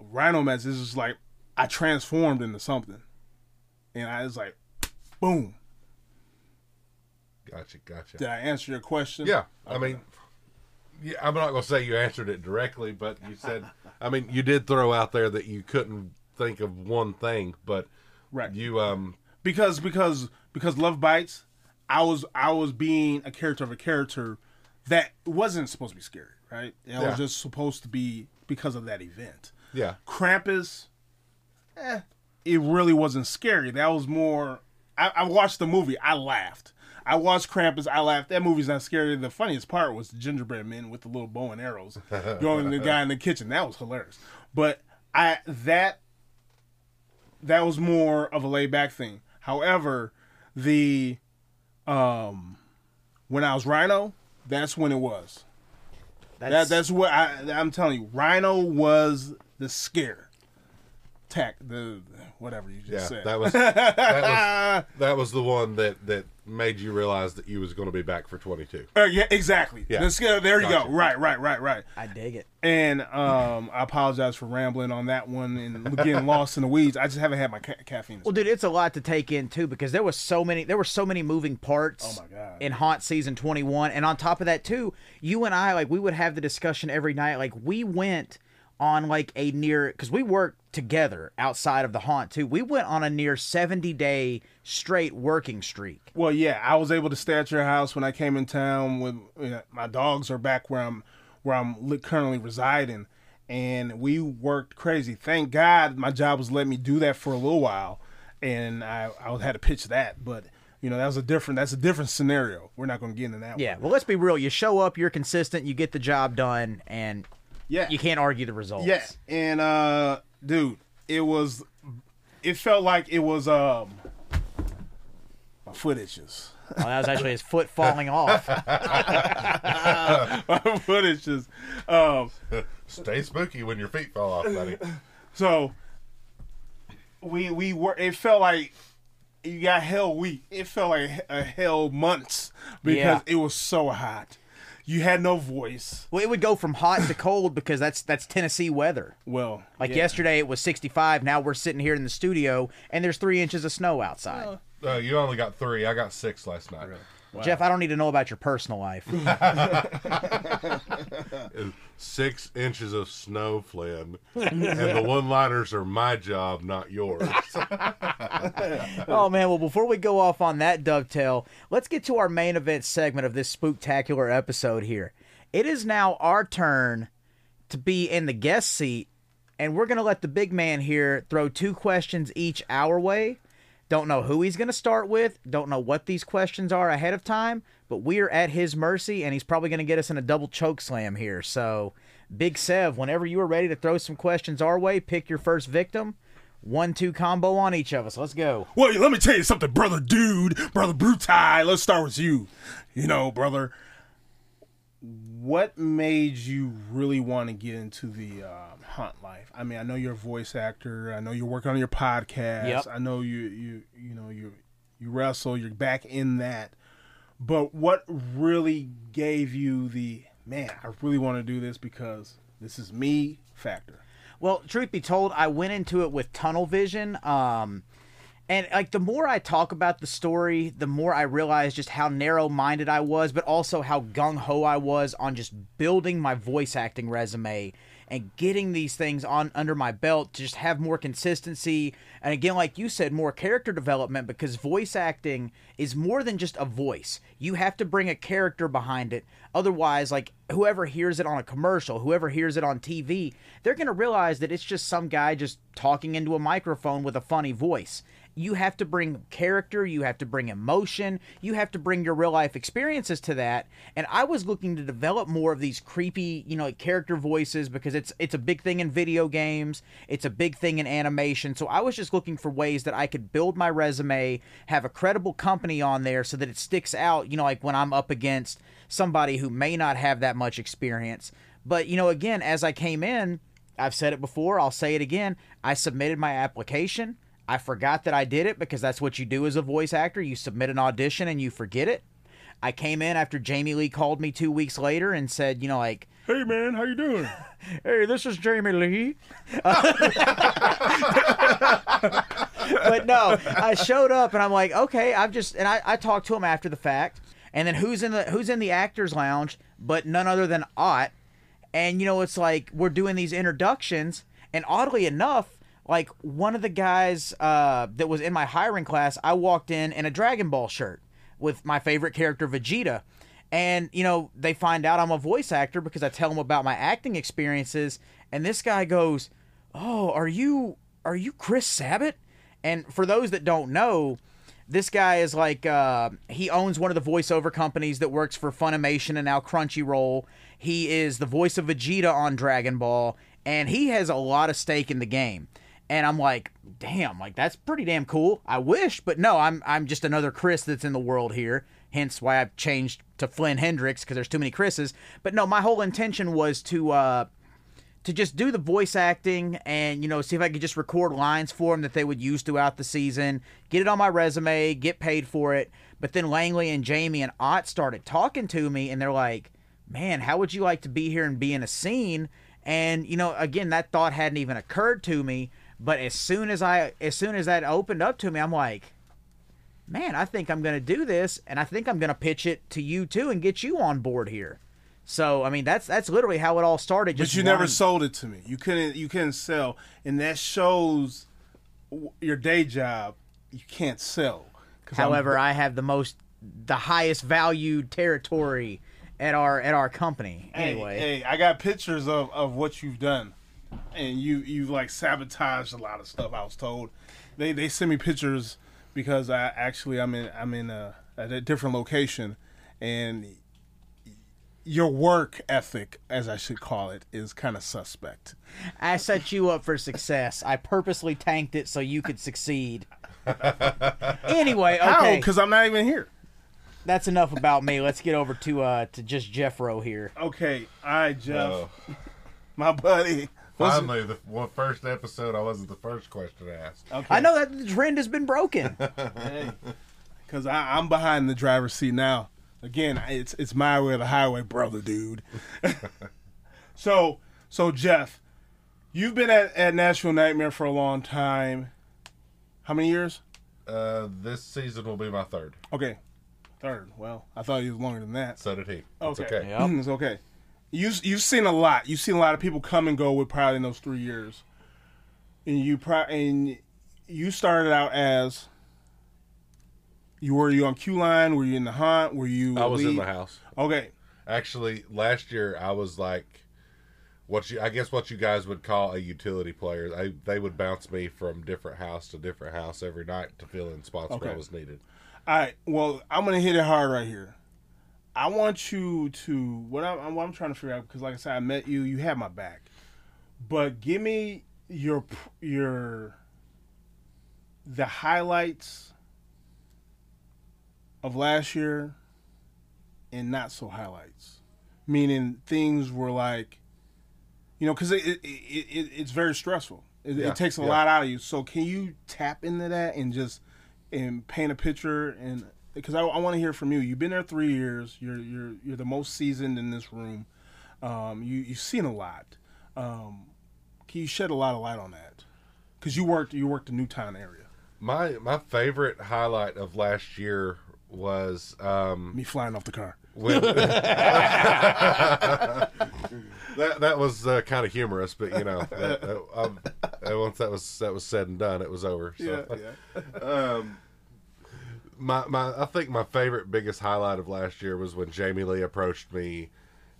E: Rhino mask. It's just like I transformed into something, and I was like, boom.
D: Gotcha, gotcha.
E: Did I answer your question?
D: Yeah, I mean, yeah, I'm not gonna say you answered it directly, but you said, I mean, you did throw out there that you couldn't think of one thing, but
E: Right.
D: you, um,
E: because because because Love Bites, I was I was being a character of a character that wasn't supposed to be scary, right? It
D: Yeah.
E: was just supposed to be because of that event.
D: yeah,
E: Krampus, eh, it really wasn't scary. That was more. I, I watched the movie. I laughed. I watched Krampus. I laughed. That movie's not scary. The funniest part was the gingerbread men with the little bow and arrows going the guy in the kitchen. That was hilarious. But I that that was more of a laid back thing. However, the um when I was Rhino, that's when it was. That, that's what I, I'm telling you. Rhino was the scare. Tech, the whatever you just
D: yeah,
E: said.
D: that was that was that was the one that that made you realize that you was going to be back for 22.
E: Uh, yeah, exactly.
D: Yeah.
E: The scare. There you
D: Gotcha.
E: go. Right, right, right, right.
B: I dig it.
E: And um, I apologize for rambling on that one and getting lost in the weeds. I just haven't had my ca- caffeine.
B: Well, dude, it's a lot to take in too because there was so many there were so many moving parts
E: Oh, my God.
B: in Haunt season 21 and on top of that too, you and I like we would have the discussion every night like we went on like a near because we worked together outside of the haunt too. We went on a near seventy day straight working streak.
E: Well, yeah, I was able to stay at your house when I came in town. With you know, my dogs are back where I'm where I'm currently residing, and we worked crazy. Thank God my job was letting me do that for a little while, and I I had to pitch that, but. You know that was a different. That's a different scenario. We're not going to get into that.
B: Yeah,
E: one.
B: well, let's be real. You show up, you're consistent, you get the job done, and
E: yeah.
B: you can't argue the results.
E: Yeah, and uh, dude, it was. It felt like it was um. My foot itches.
B: Well, that was actually his foot falling off.
E: My foot itches. Um.
D: Stay spooky when your feet fall off, buddy.
E: So. We we were. It felt like. You got hell week. It felt like a hell months because
B: Yeah.
E: it was so hot. You had no voice.
B: Well, it would go from hot to cold because that's that's Tennessee weather.
E: Well,
B: Like
E: yeah.
B: yesterday, it was 65. Now we're sitting here in the studio, and there's three inches of snow outside.
D: Uh, you only got three. I got six last night.
B: Jeff, I don't need to know about your personal life.
D: Six inches of snow, Flynn. and the one liners are my job, not yours.
B: oh man, well before we go off on that dovetail, let's get to our main event segment of this spooktacular episode here. It is now our turn to be in the guest seat, and we're gonna let the big man here throw two questions each our way. Don't know who he's gonna start with, don't know what these questions are ahead of time, but we are at his mercy, and he's probably gonna get us in a double choke slam here. So Big Sev, whenever you are ready to throw some questions our way, pick your first victim. One two combo on each of us. Let's go.
E: Well, let me tell you something, brother dude, brother Brutai. Let's start with you. You know, brother, what made you really want to get into the um, hunt life? I mean, I know you're a voice actor. I know you're working on your podcast.
B: Yep.
E: I know you you you know you you wrestle. You're back in that. But what really gave you the man? I really want to do this because this is me factor.
B: Well, truth be told, I went into it with tunnel vision. Um, and like the more I talk about the story, the more I realize just how narrow minded I was, but also how gung ho I was on just building my voice acting resume and getting these things on under my belt to just have more consistency. And again, like you said, more character development because voice acting is more than just a voice. You have to bring a character behind it. Otherwise, like whoever hears it on a commercial, whoever hears it on TV, they're going to realize that it's just some guy just talking into a microphone with a funny voice you have to bring character, you have to bring emotion, you have to bring your real life experiences to that. And I was looking to develop more of these creepy, you know, like character voices because it's it's a big thing in video games, it's a big thing in animation. So I was just looking for ways that I could build my resume, have a credible company on there so that it sticks out, you know, like when I'm up against somebody who may not have that much experience. But, you know, again, as I came in, I've said it before, I'll say it again. I submitted my application. I forgot that I did it because that's what you do as a voice actor. You submit an audition and you forget it. I came in after Jamie Lee called me two weeks later and said, you know, like,
E: Hey man, how you doing?
B: hey, this is Jamie Lee. but no, I showed up and I'm like, okay, I've just and I, I talked to him after the fact. And then who's in the who's in the actors lounge but none other than Ott. And you know, it's like we're doing these introductions, and oddly enough, like one of the guys uh, that was in my hiring class, I walked in in a Dragon Ball shirt with my favorite character Vegeta. And you know, they find out I'm a voice actor because I tell them about my acting experiences, and this guy goes, "Oh, are you are you Chris Sabat?" And for those that don't know, this guy is like uh, he owns one of the voiceover companies that works for Funimation and now Crunchyroll. He is the voice of Vegeta on Dragon Ball, and he has a lot of stake in the game. And I'm like, damn, like that's pretty damn cool. I wish, but no, I'm I'm just another Chris that's in the world here. Hence why I've changed to Flynn Hendrix because there's too many Chris's. But no, my whole intention was to uh, to just do the voice acting and you know see if I could just record lines for them that they would use throughout the season, get it on my resume, get paid for it. But then Langley and Jamie and Ott started talking to me, and they're like, "Man, how would you like to be here and be in a scene?" And you know, again, that thought hadn't even occurred to me. But as soon as I, as soon as that opened up to me, I'm like, man, I think I'm going to do this, and I think I'm going to pitch it to you too and get you on board here. So I mean, that's that's literally how it all started. Just
E: But you never sold it to me. You couldn't. You couldn't sell, and that shows your day job. You can't sell. 'Cause I'm-
B: However, I have the most, the highest valued territory at our at our company.
E: Hey,
B: Anyway,
E: hey, I got pictures of, of what you've done, and you you like sabotaged a lot of stuff. I was told. They they sent me pictures because I actually I'm in I'm in a at a different location, and your work ethic, as I should call it, is kind of suspect.
B: I set you up for success. I purposely tanked it so you could succeed. anyway,
E: How?
B: okay,
E: Because I'm not even here.
B: that's enough about me. Let's get over to uh to just Jeffro here.
E: Okay, all right, Jeff,
D: Oh,
E: my buddy. What's it-
D: finally, the first episode, I wasn't the first question asked.
E: Okay.
B: I know that the trend has been broken.
E: Because I'm behind the driver's seat now. Again, it's it's my way or the highway, brother, dude. so so Jeff, you've been at, at Nashville Nightmare for a long time. How many years?
D: Uh, this season will be my third.
E: Okay, third. Well, I thought he was longer than that.
D: So did he. It's
E: Okay.
D: okay.
B: Yep.
E: it's okay. You you've seen a lot. You've seen a lot of people come and go with probably in those three years. And you pro- and you started out as you were you on Q line? Were you in the hunt? Were you?
D: I was in the house.
E: Okay.
D: Actually, last year I was like, what you I guess what you guys would call a utility player. I, they would bounce me from different house to different house every night to fill in spots
E: Okay.
D: where I was needed.
E: All right. Well, I'm gonna hit it hard right here. I want you to what I'm what I'm trying to figure out because, like I said, I met you. You had my back, but give me your your the highlights of last year and not so highlights, meaning things were like, you know, because it, it, it, it's very stressful. It,
D: Yeah,
E: it takes a
D: yeah.
E: lot out of you. So can you tap into that and just and paint a picture and because I, I want to hear from you. You've been there three years. You're you're you're the most seasoned in this room. Um, you you've seen a lot. Um, can you shed a lot of light on that? Because you worked you worked the Nuketown area.
D: My my favorite highlight of last year was um,
E: Me flying off the car.
D: when that that was uh, kind of humorous, but you know, that, that, um, uh, once that was that was said and done, it was over. So.
E: yeah.
D: um, my my I think my favorite biggest highlight of last year was when Jamie Lee approached me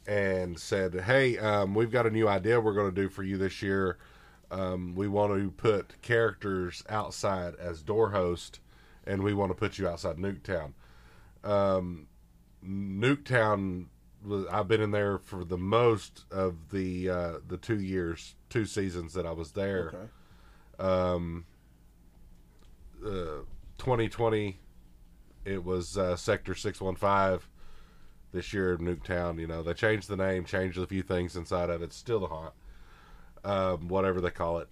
D: and said, "Hey, um, we've got a new idea we're going to do for you this year. Um, we want to put characters outside as door host, and we want to put you outside Nuketown. Um, Nuketown I've been in there for the most of the uh, the two years, two seasons that I was there."
E: Okay.
D: um, uh, 2020, it was uh, Sector 615. This year, in Nuketown, you know, they changed the name, changed a few things inside of it. It's still the haunt, um, whatever they call it.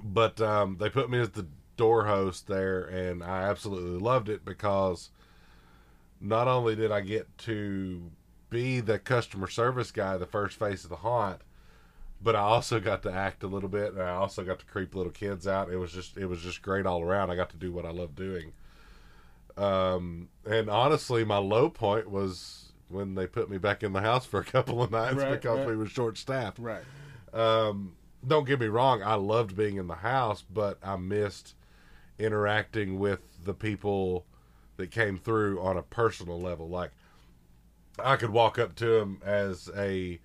D: But um, they put me as the door host there, and I absolutely loved it because not only did I get to be the customer service guy, the first face of the haunt, but I also got to act a little bit, and I also got to creep little kids out. It was just it was just great all around. I got to do what I love doing. Um, and honestly, my low point was when they put me back in the house for a couple of nights
E: Right,
D: because
E: right.
D: we were short staffed.
E: Right.
D: Um, don't get me wrong, I loved being in the house, but I missed interacting with the people that came through on a personal level. Like I could walk up to them as a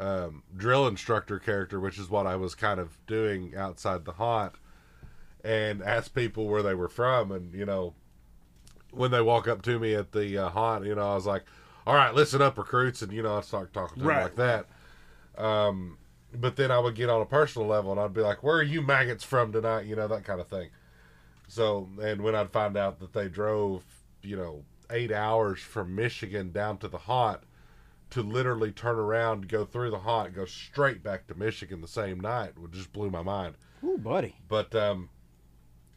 D: um, drill instructor character, which is what I was kind of doing outside the haunt, and ask people where they were from, and you know, when they walk up to me at the uh, haunt, you know, I was like, "All right, listen up, recruits," and you know, I start talking to
E: Right.
D: them like that. Um, but then I would get on a personal level, and I'd be like, "Where are you maggots from tonight?" You know, that kind of thing. So, and when I'd find out that they drove, you know, eight hours from Michigan down to the haunt to literally turn around, go through the haunt, go straight back to Michigan the same night, would just blew my mind.
B: Ooh, buddy.
D: But um,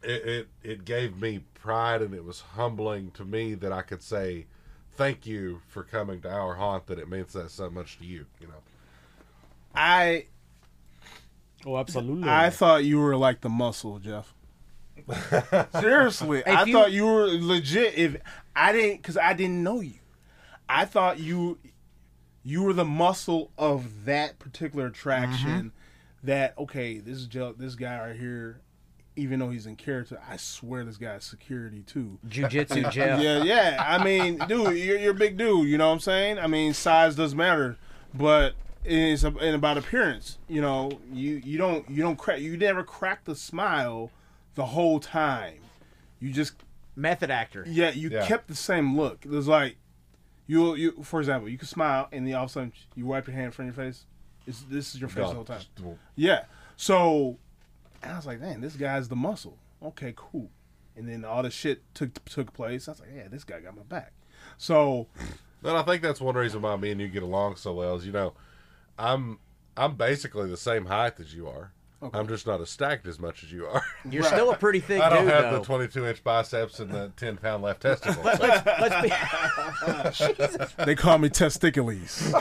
D: it, it it gave me pride, and it was humbling to me that I could say thank you for coming to our haunt. That it means that so much to you. You know.
E: I
B: Oh, absolutely.
E: I thought you were like the muscle, Jeff. Seriously, I
B: you-
E: thought you were legit. If I didn't, because I didn't know you, I thought you you were the muscle of that particular attraction.
B: Mm-hmm.
E: That okay, this is Joe, this guy right here. Even though he's in character, I swear this guy's security too.
B: Jiu-Jitsu Jeff.
E: Yeah, yeah. I mean, dude, you're, you're a big dude. You know what I'm saying? I mean, size does matter, but it's a, and about appearance. You know, you you don't you don't crack. You never crack the smile the whole time. You just
B: Method actor.
E: yeah, you
D: Yeah.
E: kept the same look. It was like you you for example, you could smile and then all of a sudden you wipe your hand in front of your face. It's, this is your face the whole time. Yeah. So and I was like, man, this guy's the muscle. Okay, cool. And then all the shit took took place. I was like, yeah, this guy got my back. So
D: But I think that's one reason why me and you get along so well. Is you know, I'm I'm basically the same height as you are. I'm just not as stacked as much as you are.
B: You're still a pretty thick
D: I don't
B: dude,
D: have
B: though.
D: the 22 inch biceps and the 10 pound left testicle. So,
B: Let's be. Jesus.
E: they call me testicules. hey,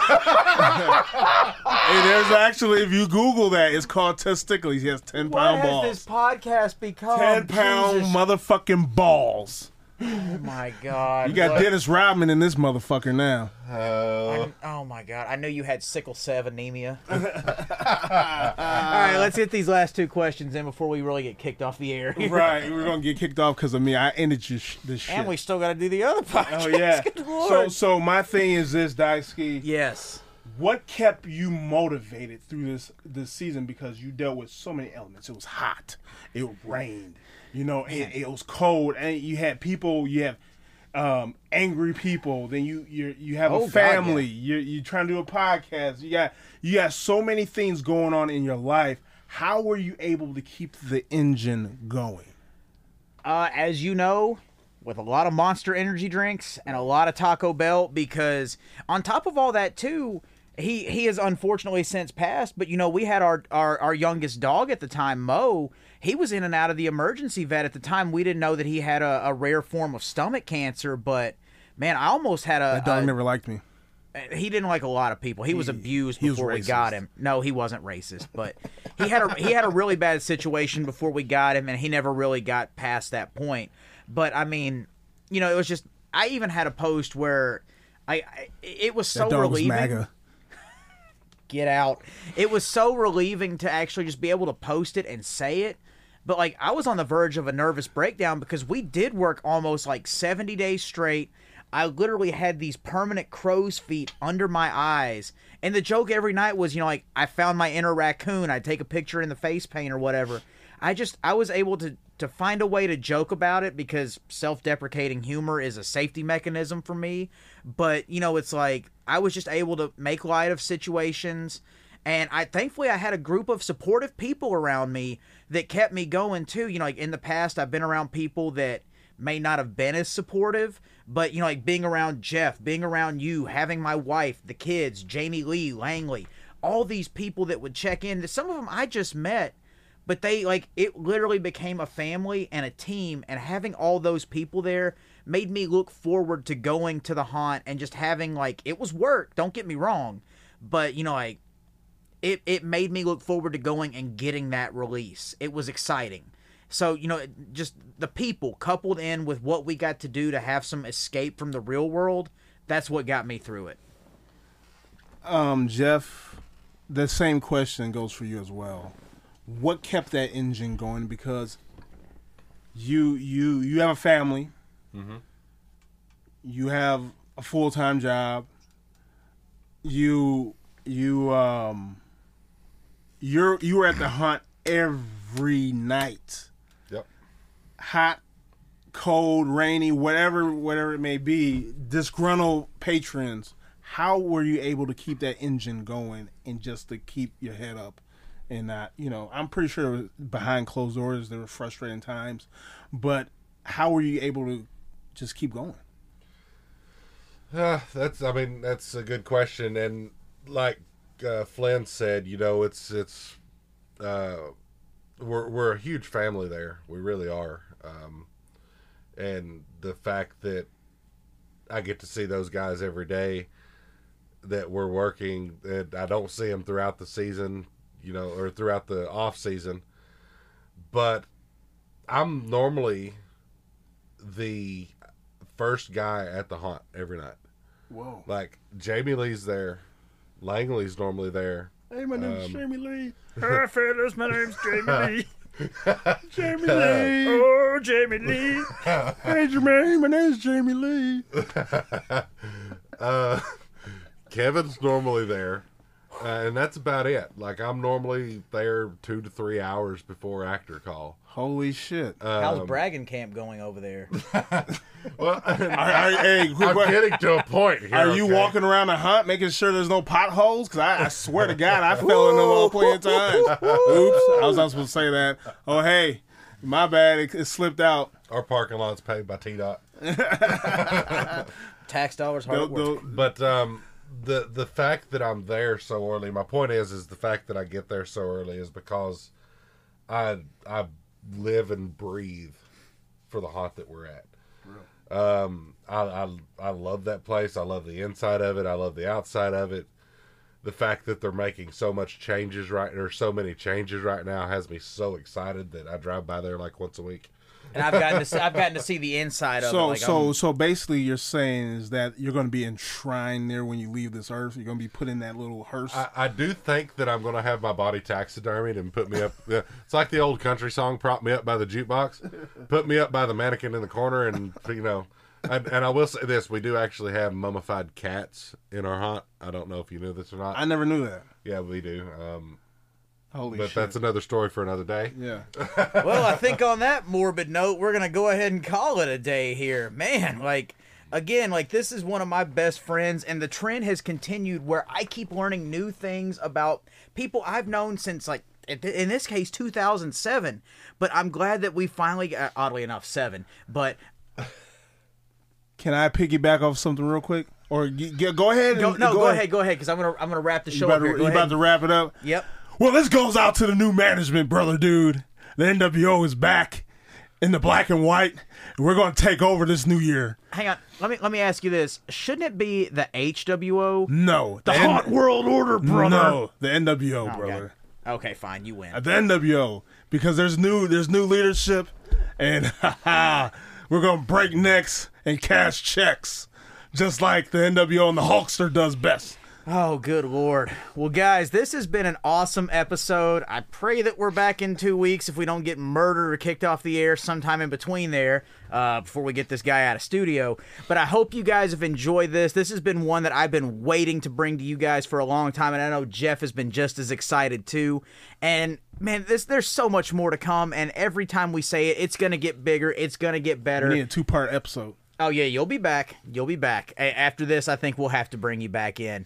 E: there's actually if you Google that, it's called testicules. He has ten
B: What
E: pound
B: has
E: balls.
B: this podcast become?
E: ten pound
B: Jesus.
E: motherfucking balls.
B: Oh my god.
E: You got
B: Look,
E: Dennis Rodman in this motherfucker now.
D: uh,
B: Oh my god. I knew you had sickle cell anemia. All right, let's get these last two questions in before we really get kicked off the air.
E: Right, we're gonna get kicked off because of me. I ended your sh- this shit.
B: And we still got to do the other podcast.
E: oh yeah.
B: Good
E: so so my thing is this, Daisuke.
B: yes.
E: What kept you motivated through this this season? Because you dealt with so many elements. It was hot. It rained. You know, it, it was cold, and you had people. You have um, angry people. Then you you you have
B: Oh,
E: a
B: God,
E: family. You're you trying to do a podcast. You got you got so many things going on in your life. How were you able to keep the engine going?
B: uh, as you know, with a lot of Monster Energy drinks and a lot of Taco Bell, because on top of all that too, he he has unfortunately since passed. But you know, we had our our, our youngest dog at the time, Mo. He was in and out of the emergency vet at the time. We didn't know that he had a, a rare form of stomach cancer, but man, I almost had a,
E: That dog
B: a-
E: never liked me.
B: he didn't like a lot of people. He was abused
E: he was
B: before we got him. No, he wasn't racist, but he had a he had a really bad situation before we got him, and he never really got past that point. But I mean, you know, it was just I even had a post where I, I it was so
E: was
B: relieving.
E: MAGA.
B: Get out! It was so relieving to actually just be able to post it and say it. But like I was on the verge of a nervous breakdown because we did work almost like 70 days straight. I literally had these permanent crow's feet under my eyes. And the joke every night was, you know, like I found my inner raccoon. I'd take a picture in the face paint or whatever. I just I was able to to find a way to joke about it because self-deprecating humor is a safety mechanism for me. But, you know, it's like I was just able to make light of situations and I thankfully I had a group of supportive people around me that kept me going too. You know, like in the past I've been around people that may not have been as supportive, but you know, like being around Jeff, being around you, having my wife, the kids, Jamie Lee, Langley, all these people that would check in. Some of them I just met, but they like it literally became a family and a team and having all those people there made me look forward to going to the haunt and just having like it was work, don't get me wrong, but you know like it, it made me look forward to going and getting that release. It was exciting. So, you know, just the people coupled in with what we got to do to have some escape from the real world, that's what got me through it.
E: Um, Jeff, the same question goes for you as well. What kept that engine going? Because you you you have a family, you have a full time job. You you um you're you were at the hunt every night,
D: yep.
E: hot, cold, rainy, whatever whatever it may be. Disgruntled patrons how were you able to keep that engine going and just to keep your head up and not you know i'm pretty sure behind closed doors there were frustrating times but how were you able to just keep going
D: Uh, that's I mean that's a good question, and like uh, Flynn said, you know, it's it's uh, we're we're a huge family there. We really are, um, and the fact that I get to see those guys every day that we're working, that I don't see them throughout the season, you know, or throughout the off season, but I'm normally the first guy at the haunt every night.
E: whoa
D: Like Jamie Lee's there, Langley's normally there.
E: Hey, my name's um, Jamie Lee.
B: Hi, fellas, my name's Jamie Lee.
E: Jamie Lee.
B: Oh, Jamie Lee.
E: Hey, Jermaine, my name's Jamie Lee.
D: Uh, Kevin's normally there, uh, and that's about it. Like I'm normally there two to three hours before actor call.
E: Holy shit.
B: How's bragging camp going over there?
D: Well,
E: Are- are- hey,
D: I'm
E: question.
D: getting to a point here.
E: Are you
D: okay?
E: walking around the hunt making sure there's no potholes? Because I, I swear to God, I fell in them all plenty of times. Oops, I was not supposed to say that. Oh, hey, my bad. It, it slipped out.
D: Our parking lot's paid by TDOT.
B: Tax dollars hard work.
D: But um, the the fact that I'm there so early. My point is, is the fact that I get there so early is because I I live and breathe for the haunt that we're at. Um, I, I I love that place. I love the inside of it. I love the outside of it. The fact that they're making so much changes right or so many changes right now has me so excited that I drive by there like once a week.
B: And I've gotten to see, I've gotten to see the inside of it.
E: so,
B: Like,
E: so,
B: I'm-
E: so basically, you're saying is that you're going to be enshrined there when you leave this earth. You're going to be put in that little hearse.
D: I, I do think that I'm going to have my body taxidermied and put me up. yeah, It's like the old country song, "Prop me up by the jukebox," put me up by the mannequin in the corner, and you know. And, and I will say this: we do actually have mummified cats in our haunt. I don't know if you knew this or not.
E: I never knew that.
D: yeah, we do. Um,
E: Holy
D: but
E: shit.
D: that's another story for another day.
E: yeah.
B: well, I think on that morbid note, we're gonna go ahead and call it a day here, man. Like again, like this is one of my best friends, and the trend has continued where I keep learning new things about people I've known since like. In this case, 2007, but I'm glad that we finally, got, oddly enough, seven. But
E: Can I piggyback off something real quick? Or g- g- go ahead.
B: go, no, go, ahead, go ahead, because I'm gonna I'm gonna wrap the
E: You
B: show
E: about,
B: up
E: to,
B: here. Go
E: you
B: ahead.
E: about to wrap it up?
B: Yep.
E: Well, this goes out to the new management, brother, dude. The NWO is back in the black and white. and We're going to take over this new year.
B: Hang on. Let me let me ask you this: Shouldn't it be the HWO?
E: No,
B: The
E: N-
B: Hot World Order, brother.
E: No, the NWO,
B: Okay.
E: Oh, brother.
B: Okay, fine. You win.
E: At the NWO, because there's new there's new leadership, and we're gonna break necks and cash checks, just like the NWO and the Hulkster does best.
B: Oh, good lord. Well, guys, this has been an awesome episode. I pray that we're back in two weeks if we don't get murdered or kicked off the air sometime in between there uh, before we get this guy out of studio. But I hope you guys have enjoyed this. This has been one that I've been waiting to bring to you guys for a long time, and I know Jeff has been just as excited too. And man, this there's so much more to come, and every time we say it, it's gonna get bigger. It's gonna get better.
E: We need a two part episode.
B: Oh yeah, you'll be back. You'll be back. After this, I think we'll have to bring you back in.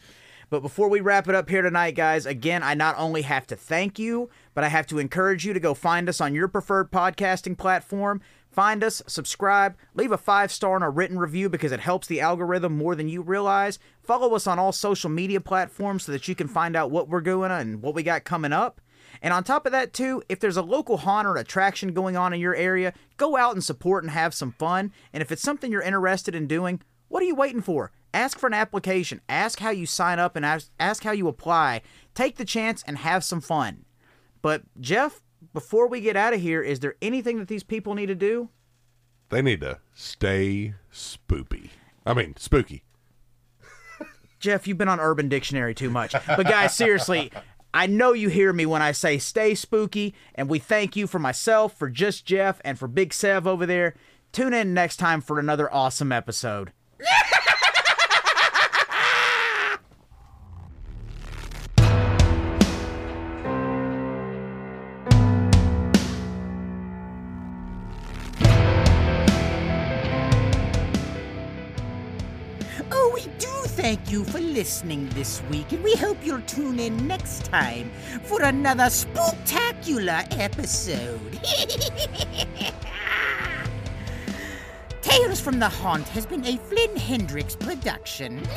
B: But before we wrap it up here tonight, guys, again, I not only have to thank you, but I have to encourage you to go find us on your preferred podcasting platform. Find us, subscribe, leave a five star and a written review because it helps the algorithm more than you realize. Follow us on all social media platforms so that you can find out what we're doing and what we got coming up. And on top of that, too, if there's a local haunt or attraction going on in your area, go out and support and have some fun. And if it's something you're interested in doing, what are you waiting for? Ask for an application. Ask how you sign up and ask, ask how you apply. Take the chance and have some fun. But, Jeff, before we get out of here, is there anything that these people need to do?
D: They need to stay spoopy. I mean, spooky.
B: Jeff, you've been on Urban Dictionary too much. But guys, seriously, I know you hear me when I say stay spooky, and we thank you for myself, for just Jeff, and for Big Sev over there. Tune in next time for another awesome episode.
F: thank you for listening this week, and we hope you'll tune in next time for another spectacular episode. Tales from the Haunt has been a Flynn Hendrix production.